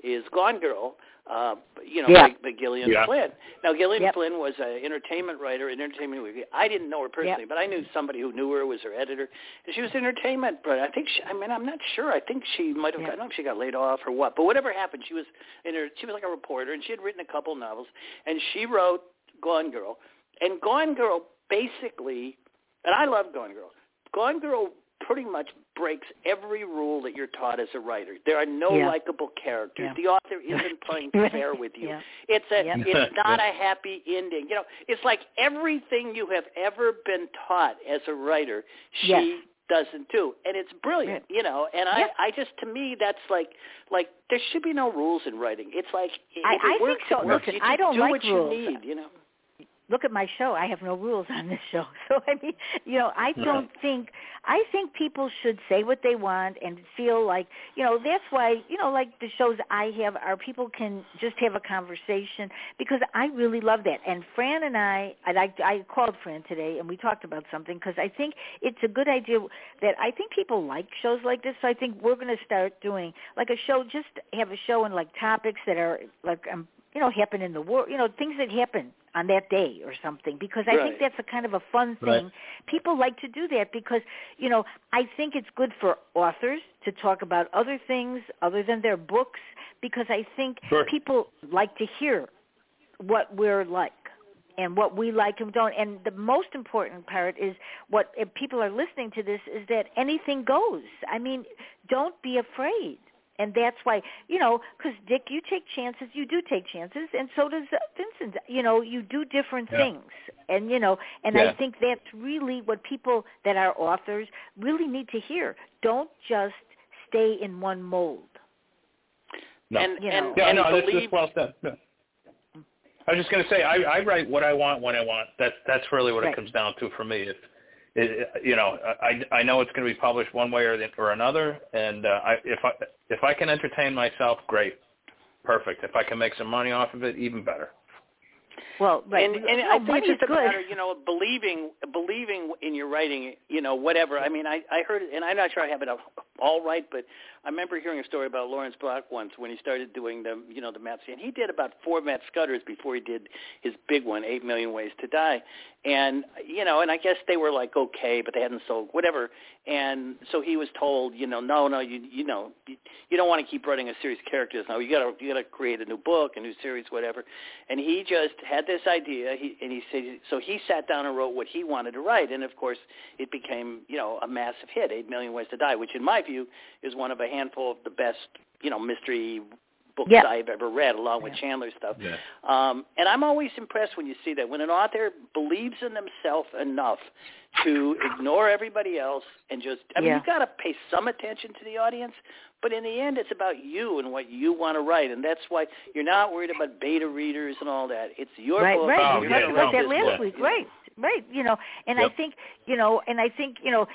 is Gone Girl. Uh, you know, Yeah. by, by Gillian Yeah. Flynn. Now, Gillian Yep. Flynn was an entertainment writer, an entertainment movie. I didn't know her personally, but I knew somebody who knew her was her editor, and she was entertainment. But I think she, I mean, I'm not sure. I think she might have. Yeah. I don't know if she got laid off or what. But whatever happened, she was in her. She was like a reporter, and she had written a couple novels, and she wrote Gone Girl. And Gone Girl basically, and I love Gone Girl. Gone Girl pretty much breaks every rule that you're taught as a writer. There are no Yeah. likable characters. Yeah. The author isn't playing fair with you. Yeah. It's a Yep. it's not a happy ending. You know, it's like everything you have ever been taught as a writer, she Yes. doesn't do. And it's brilliant, you know. And I Yep. I just to me that's like like there should be no rules in writing. It's like if I- it I think so. it works. Listen, you I don't do like what rules. you need, you know. Look at my show. I have no rules on this show. So I mean, you know, I don't think I think people should say what they want and feel like, you know, that's why, you know, like the shows I have our people can just have a conversation because I really love that. And Fran and I, I like I called Fran today and we talked about something because I think it's a good idea that I think people like shows like this. So I think we're going to start doing like a show just have a show and like topics that are like um you know happen in the world, you know, things that happen on that day or something because I think that's a kind of a fun Right. thing. People like to do that because, you know, I think it's good for authors to talk about other things other than their books because I think Sure. people like to hear what we're like and what we like and don't. And the most important part is what if people are listening to this is that anything goes. I mean, don't be afraid. And that's why, you know, because Dick, you take chances. You do take chances, and so does uh, Vincent. You know, you do different Yeah. things, and you know, and I think that's really what people that are authors really need to hear. Don't just stay in one mold. No. And You and, know. Yeah, and no, this believe is well said. Yeah. I was just going to say, I, I write what I want when I want. That's that's really what Right. it comes down to for me. If it, you know, I I know it's going to be published one way or the, or another, and uh, I if I if I can entertain myself, great, perfect. If I can make some money off of it, even better. Well, right. And, and no, I think it's just a good. matter, you know, of believing believing in your writing, you know, whatever. I mean, I I heard and I'm not sure I have it all right, but I remember hearing a story about Lawrence Block once when he started doing the, you know, the Matt and he did about four Matt Scudders before he did his big one, Eight Million Ways to Die, and you know, and I guess they were like okay, but they hadn't sold whatever, and so he was told, you know, no, no, you you know, you, you don't want to keep writing a series of characters now. You got to you got to create a new book, a new series, whatever, and he just had this idea, he, and he said, so he sat down and wrote what he wanted to write, and of course, it became, you know, a massive hit, Eight Million Ways to Die, which in my view is one of a handful of the best, you know, mystery books Yep. I've ever read, along with Yeah. Chandler's stuff. Yeah. Um, and I'm always impressed when you see that when an author believes in themselves enough to ignore everybody else and just I mean Yeah. you've got to pay some attention to the audience, but in the end it's about you and what you want to write and that's why you're not worried about beta readers and all that. It's your right, book. right. Oh, we You're talked yeah, about no, that last yeah. week. Right, right. You know, and I think you know, and I think you know,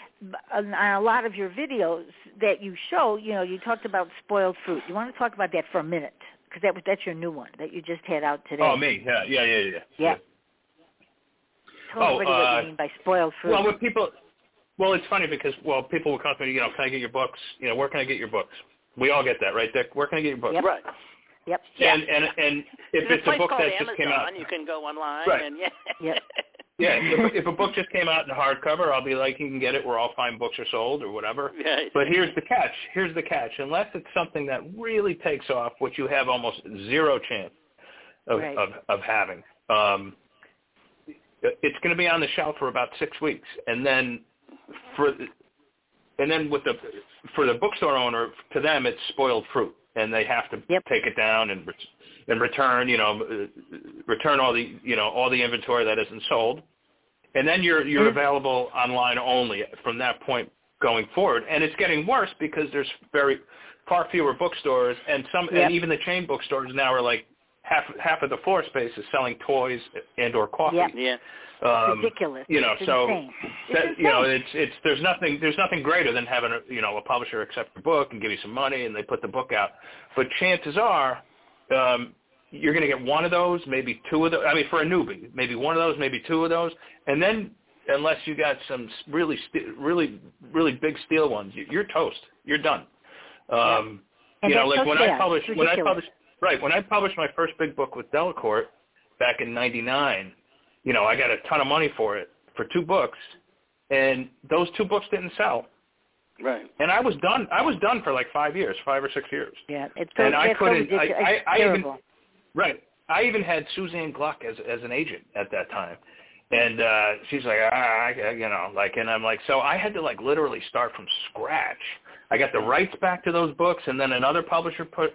on on a lot of your videos that you show, you know, you talked about spoiled fruit. You want to talk about that for a minute because that was that's your new one that you just had out today. Oh, me? Yeah, yeah, yeah, yeah. Yeah. Tell Oh, everybody what uh, you mean by spoiled fruit. Well, with people, well, it's funny because well, people will come to me, you know, can I get your books? You know, where can I get your books? We all get that, right, Dick? Where can I get your books? Yep. Right. yep. Yeah. And and and if There's it's a a book called that Amazon. just came out, You can go online Right. and yeah. Yep. Yeah, if, if a book just came out in hardcover, I'll be like, you can get it where all fine books are sold or whatever. Right. But here's the catch. Here's the catch. Unless it's something that really takes off, which you have almost zero chance of Right. of, of having, um, it's going to be on the shelf for about six weeks, and then for and then with the for the bookstore owner, to them it's spoiled fruit, and they have to Yep. take it down and and return, you know, return all the you know all the inventory that isn't sold, and then you're you're Mhm. available online only from that point going forward. And it's getting worse because there's very far fewer bookstores, and some Yep. and even the chain bookstores now are like half half of the floor space is selling toys and or coffee. Yep. Yeah. Um, ridiculous. You know, It's so insane. That, you know, it's it's there's nothing there's nothing greater than having a you know a publisher accept your book and give you some money and they put the book out. But chances are, um, you're going to get one of those, maybe two of those. I mean, for a newbie, maybe one of those, maybe two of those, and then unless you got some really really really big steel ones, you- you're toast. You're done. Um, And you know, like when. I published when I published right when I published my first big book with Delacorte back in '99. You know, I got a ton of money for it for two books, and those two books didn't sell. Right. And I was done. I was done for like five years, five or six years. Yeah, it's and I couldn't- I- I- I even-. Right. I even had Suzanne Gluck as as an agent at that time, and uh she's like, ah, I, you know, like, and I'm like, so I had to like literally start from scratch. I got the rights back to those books, and then another publisher put.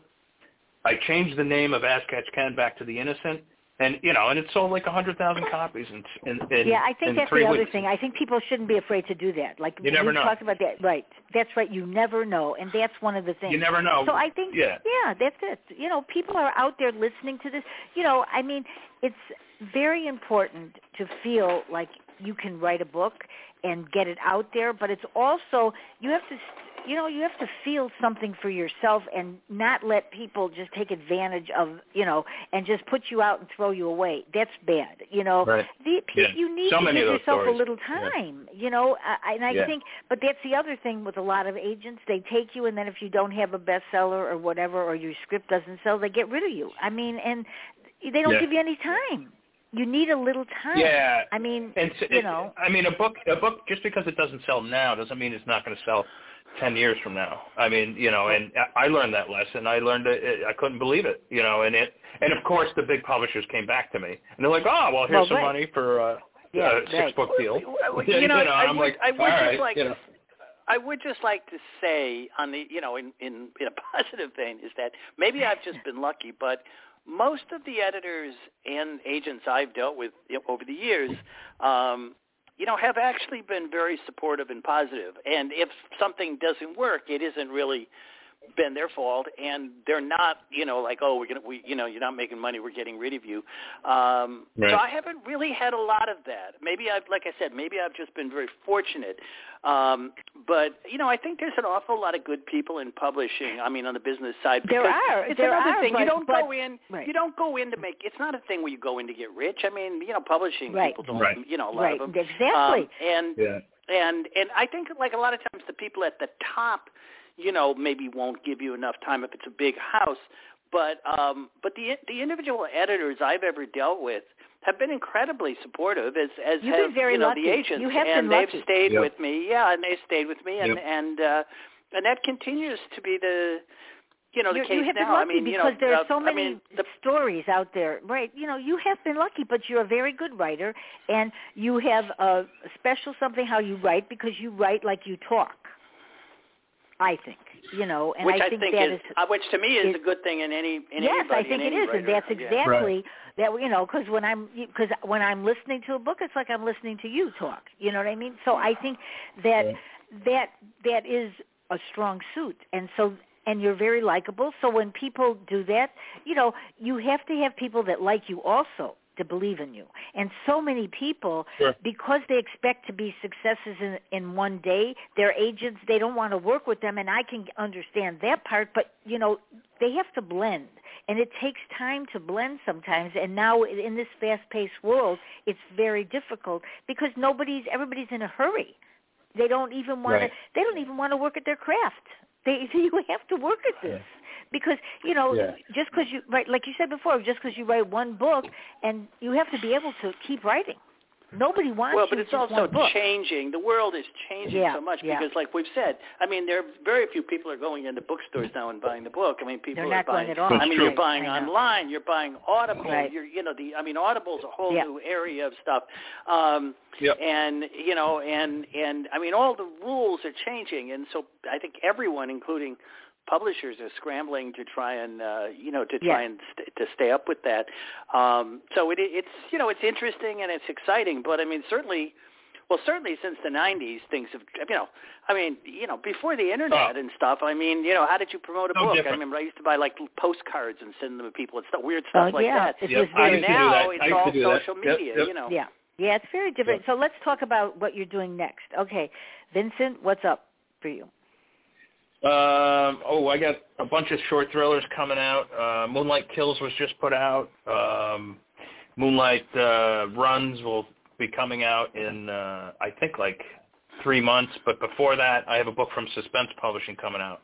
I changed the name of As Catch Can back to The Innocent, and you know, and it sold like a hundred thousand copies in in, in yeah, I think in that's the other weeks. thing. I think people shouldn't be afraid to do that. Like You never we know. talked about that, right? That's right. You never know, and that's one of the things. You never know. So I think, yeah. yeah, that's it. You know, people are out there listening to this. You know, I mean, it's very important to feel like you can write a book and get it out there, but it's also you have to, you know, you have to feel something for yourself and not let people just take advantage of, you know, and just put you out and throw you away. That's bad. You know, Right. the, Yeah. you need So to give yourself stories. a little Yeah. time. You know, I, and I Yeah. think, but that's the other thing with a lot of agents. They take you, and then if you don't have a bestseller or whatever, or your script doesn't sell, they get rid of you. I mean, and they don't Yeah. give you any time. You need a little time. Yeah. I mean, And so, you it- know, I mean, a book, a book, just because it doesn't sell now doesn't mean it's not going to sell ten years from now. I mean, you know, and I I learned that lesson. I learned it. I couldn't believe it, you know, and it, and of course, the big publishers came back to me, and they're like, oh, well, here's Well, some right. money for uh, Yeah, a right. six book deal. You know, I I'm would, like, I would all just right, like you know. I would just like to say on the, you know, in, in in a positive vein is that maybe I've just been lucky, but most of the editors and agents I've dealt with over the years, um, you know, have actually been very supportive and positive. And if something doesn't work, it isn't really been their fault and they're not you know like oh we're gonna we you know you're not making money we're getting rid of you um Right. so i haven't really had a lot of that maybe i've like i said maybe i've just been very fortunate um but you know i think there's an awful lot of good people in publishing i mean on the business side There are, it's there another are, thing but- you don't but- go in right. you don't go in to make it's not a thing where you go in to get rich i mean you know publishing Right. people don't Right. you know a lot right? of them Exactly. um, and Yeah. and and I think like a lot of times the people at the top, you know, maybe won't give you enough time if it's a big house. But um, but the the individual editors I've ever dealt with have been incredibly supportive, as as You've have been very you know lucky. the agents, You have and been they've lucky. stayed Yep. with me. Yeah, and they've stayed with me, and Yep. and uh, and that continues to be the you know the You're- case you have now. been lucky I mean, you because know, there are uh, so I many mean, the stories out there, right? You know, you have been lucky, but you're a very good writer, and you have a special something how you write because you write like you talk. I think, you know, and which I I think think that is, is uh, which to me is is- a good thing in any in yes, anybody, I think it is, it any is, and writer. that's Yeah. exactly that. You know, because when I'm because when I'm listening to a book, it's like I'm listening to you talk. You know what I mean? So I think that Yeah. that that is a strong suit, and so and you're very likable. So when people do that, you know, you have to have people that like you also to believe in you. And so many people, Sure. because they expect to be successes in in one day, their agents they don't want to work with them, and I can understand that part. But you know, they have to blend, and it takes time to blend sometimes. And now in this fast-paced world, it's very difficult because nobody's everybody's in a hurry. They don't even want Right. to. They don't even want to work at their craft. They you have to work at this because you know Yeah. just because you right like you said before, just because you write one book and you have to be able to keep writing. Nobody wants to well, but it's also changing. The world is changing Yeah, so much yeah. because, like we've said, I mean, there are very few people are going into bookstores now and buying the book. I mean, people They're are not going buying. at all. I mean, true. you're buying I online. You're buying Audible. Right. You're, you know, the. I mean, Audible's a whole Yeah. new area of stuff. Um, Yep. and you know, and and I mean, all the rules are changing, and so I think everyone, including publishers are scrambling to try and uh, you know to try Yeah. and st- to stay up with that. Um, so it, it's you know it's interesting and it's exciting, but I mean certainly, well certainly since the '90s things have you know I mean you know before the internet Oh. and stuff. I mean you know how did you promote a No book? I different. remember I used to buy like postcards and send them to people and stuff weird stuff Oh, like yeah. that. It Yep. was I very used now that. It's all to do that. social Yep, media, yep. you know. Yeah. Yeah, it's very different. So let's talk about what you're doing next. Okay. Vincent, what's up for you? Um, oh, I got a bunch of short thrillers coming out. Uh, Moonlight Kills was just put out. Um, Moonlight uh, Runs will be coming out in, uh, I think, like three months. But before that, I have a book from Suspense Publishing coming out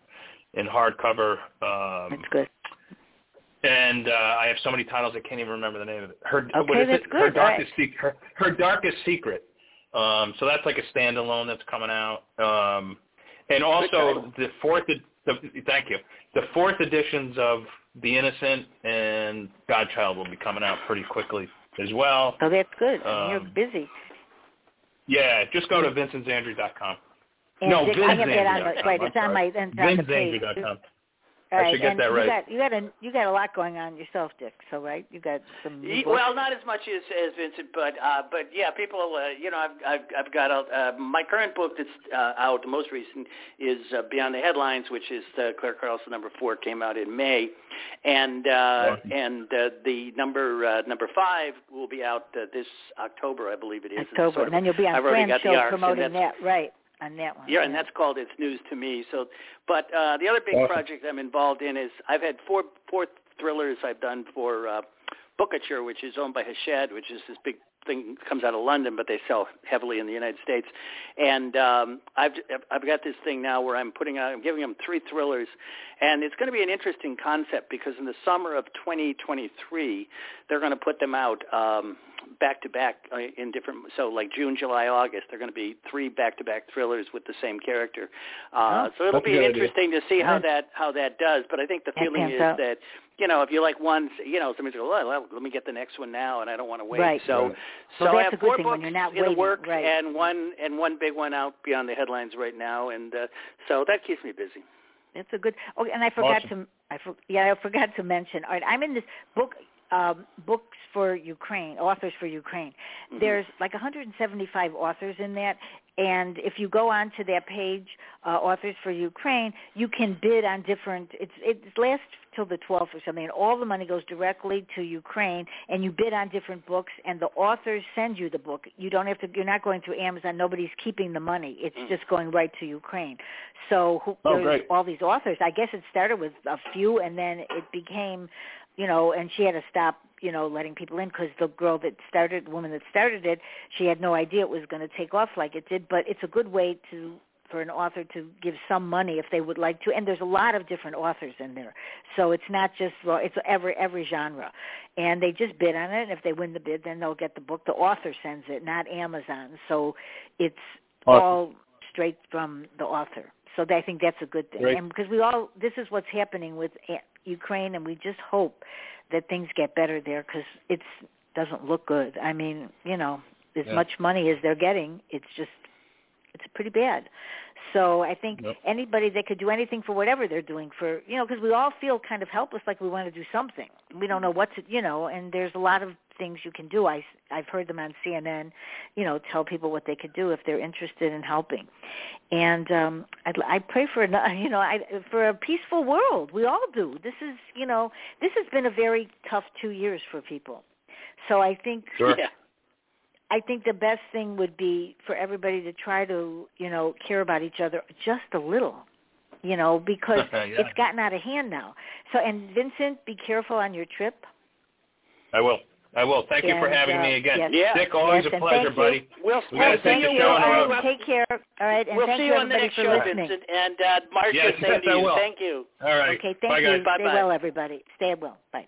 in hardcover. Um, That's good. and uh, I have so many titles I can't even remember the name of it. Her, Okay, is that's it? good. Her darkest secret. Her, her darkest secret. Um, so that's like a standalone that's coming out. Um, and also the fourth. ed- The, thank you. The fourth editions of The Innocent and Godchild will be coming out pretty quickly as well. So that's good. Mean, you're Um, busy. Yeah, just go to vincentzandri.com. And no, Vic- I have that on the, right. It's on my it's on the page. vinzandri.com. All I right, should get and that you right. got you got a you got a lot going on yourself, Dick. So right, you got some. New books. Well, not as much as as Vincent, but uh, but yeah, people. Uh, you know, I've I've, I've got a, uh, my current book that's uh, out. The most recent is uh, Beyond the Headlines, which is uh, Clare Carlson number four came out in May, and uh, Awesome. and uh, the number uh, number five will be out uh, this October, I believe it is. It's October, sort and of- then you'll be on I've Fran the Show promoting that's- that, right? On that one. yeah, and that's called It's News to Me. So, but uh, the other big Awesome. project I'm involved in is I've had four four thrillers I've done for uh, Bookouture, which is owned by Hachette, which is this big thing comes out of London, but they sell heavily in the United States. And um, I've I've got this thing now where I'm putting out, I'm giving them three thrillers, and it's going to be an interesting concept because in the summer of 2023, they're going to put them out. Um, back to back uh, in different so like June, July, August they're going to be three back to back thrillers with the same character. Uh, Oh, so it'll be good idea. interesting to see how that how that does. But I think the That feeling is out. that you know if you like one, you know somebody's going, well, well, let me get the next one now, and I don't want to wait. Right. So Right. so Well, I that's have a good four thing when books you're not in the waiting, works right. and one and one big one out beyond the headlines right now, and uh, so that keeps me busy. That's a good. Oh, and I forgot Awesome. to. I for, yeah, I forgot to mention. All right, I'm in this book. Um, books for Ukraine, authors for Ukraine. Mhm. There's like 175 authors in that, and if you go on to that page, uh, authors for Ukraine, you can bid on different. It's it lasts till the 12th or something, and all the money goes directly to Ukraine, and you bid on different books, and the authors send you the book. You don't have to. You're not going through Amazon. Nobody's keeping the money. It's Mm. just going right to Ukraine. So who, Oh, all these authors. I guess it started with a few, and then it became, you know, and she had to stop, you know, letting people in because the girl that started, the woman that started it, she had no idea it was going to take off like it did. But it's a good way to for an author to give some money if they would like to and there's a lot of different authors in there so it's not just well it's every every genre and they just bid on it and if they win the bid then they'll get the book the author sends it not amazon so it's Awesome. all straight from the author so I think that's a good thing Great. and because we all this is what's happening with Ukraine and we just hope that things get better there because it's doesn't look good I mean you know as Yeah. much money as they're getting it's just it's pretty bad. So I think Yep. anybody that could do anything for whatever they're doing for, you know, because we all feel kind of helpless, like we want to do something. We don't know what to, you know, and there's a lot of things you can do. I, I've heard them on CNN, you know, tell people what they could do if they're interested in helping. And um, I, I pray for, you know, I, for a peaceful world. We all do. This is, you know, this has been a very tough two years for people. So I think Sure. Yeah. I think the best thing would be for everybody to try to, you know, care about each other just a little, you know, because Yeah. it's gotten out of hand now. So, and Vincent, be careful on your trip. I will. I will. Thank you for having uh, me again. yes. Yeah. Dick, always Yes, a pleasure, thank you. buddy. We'll, We we'll take you. the show on the uh, road. we'll- Take care. All right, and we'll thank see you you on the everybody next for show, listening. Vincent. And uh, Marsha, Yes, same yes, to I you. will. Thank you. All right. Okay, thank Bye, you. guys. Stay Bye-bye. well, everybody. Stay well. Bye.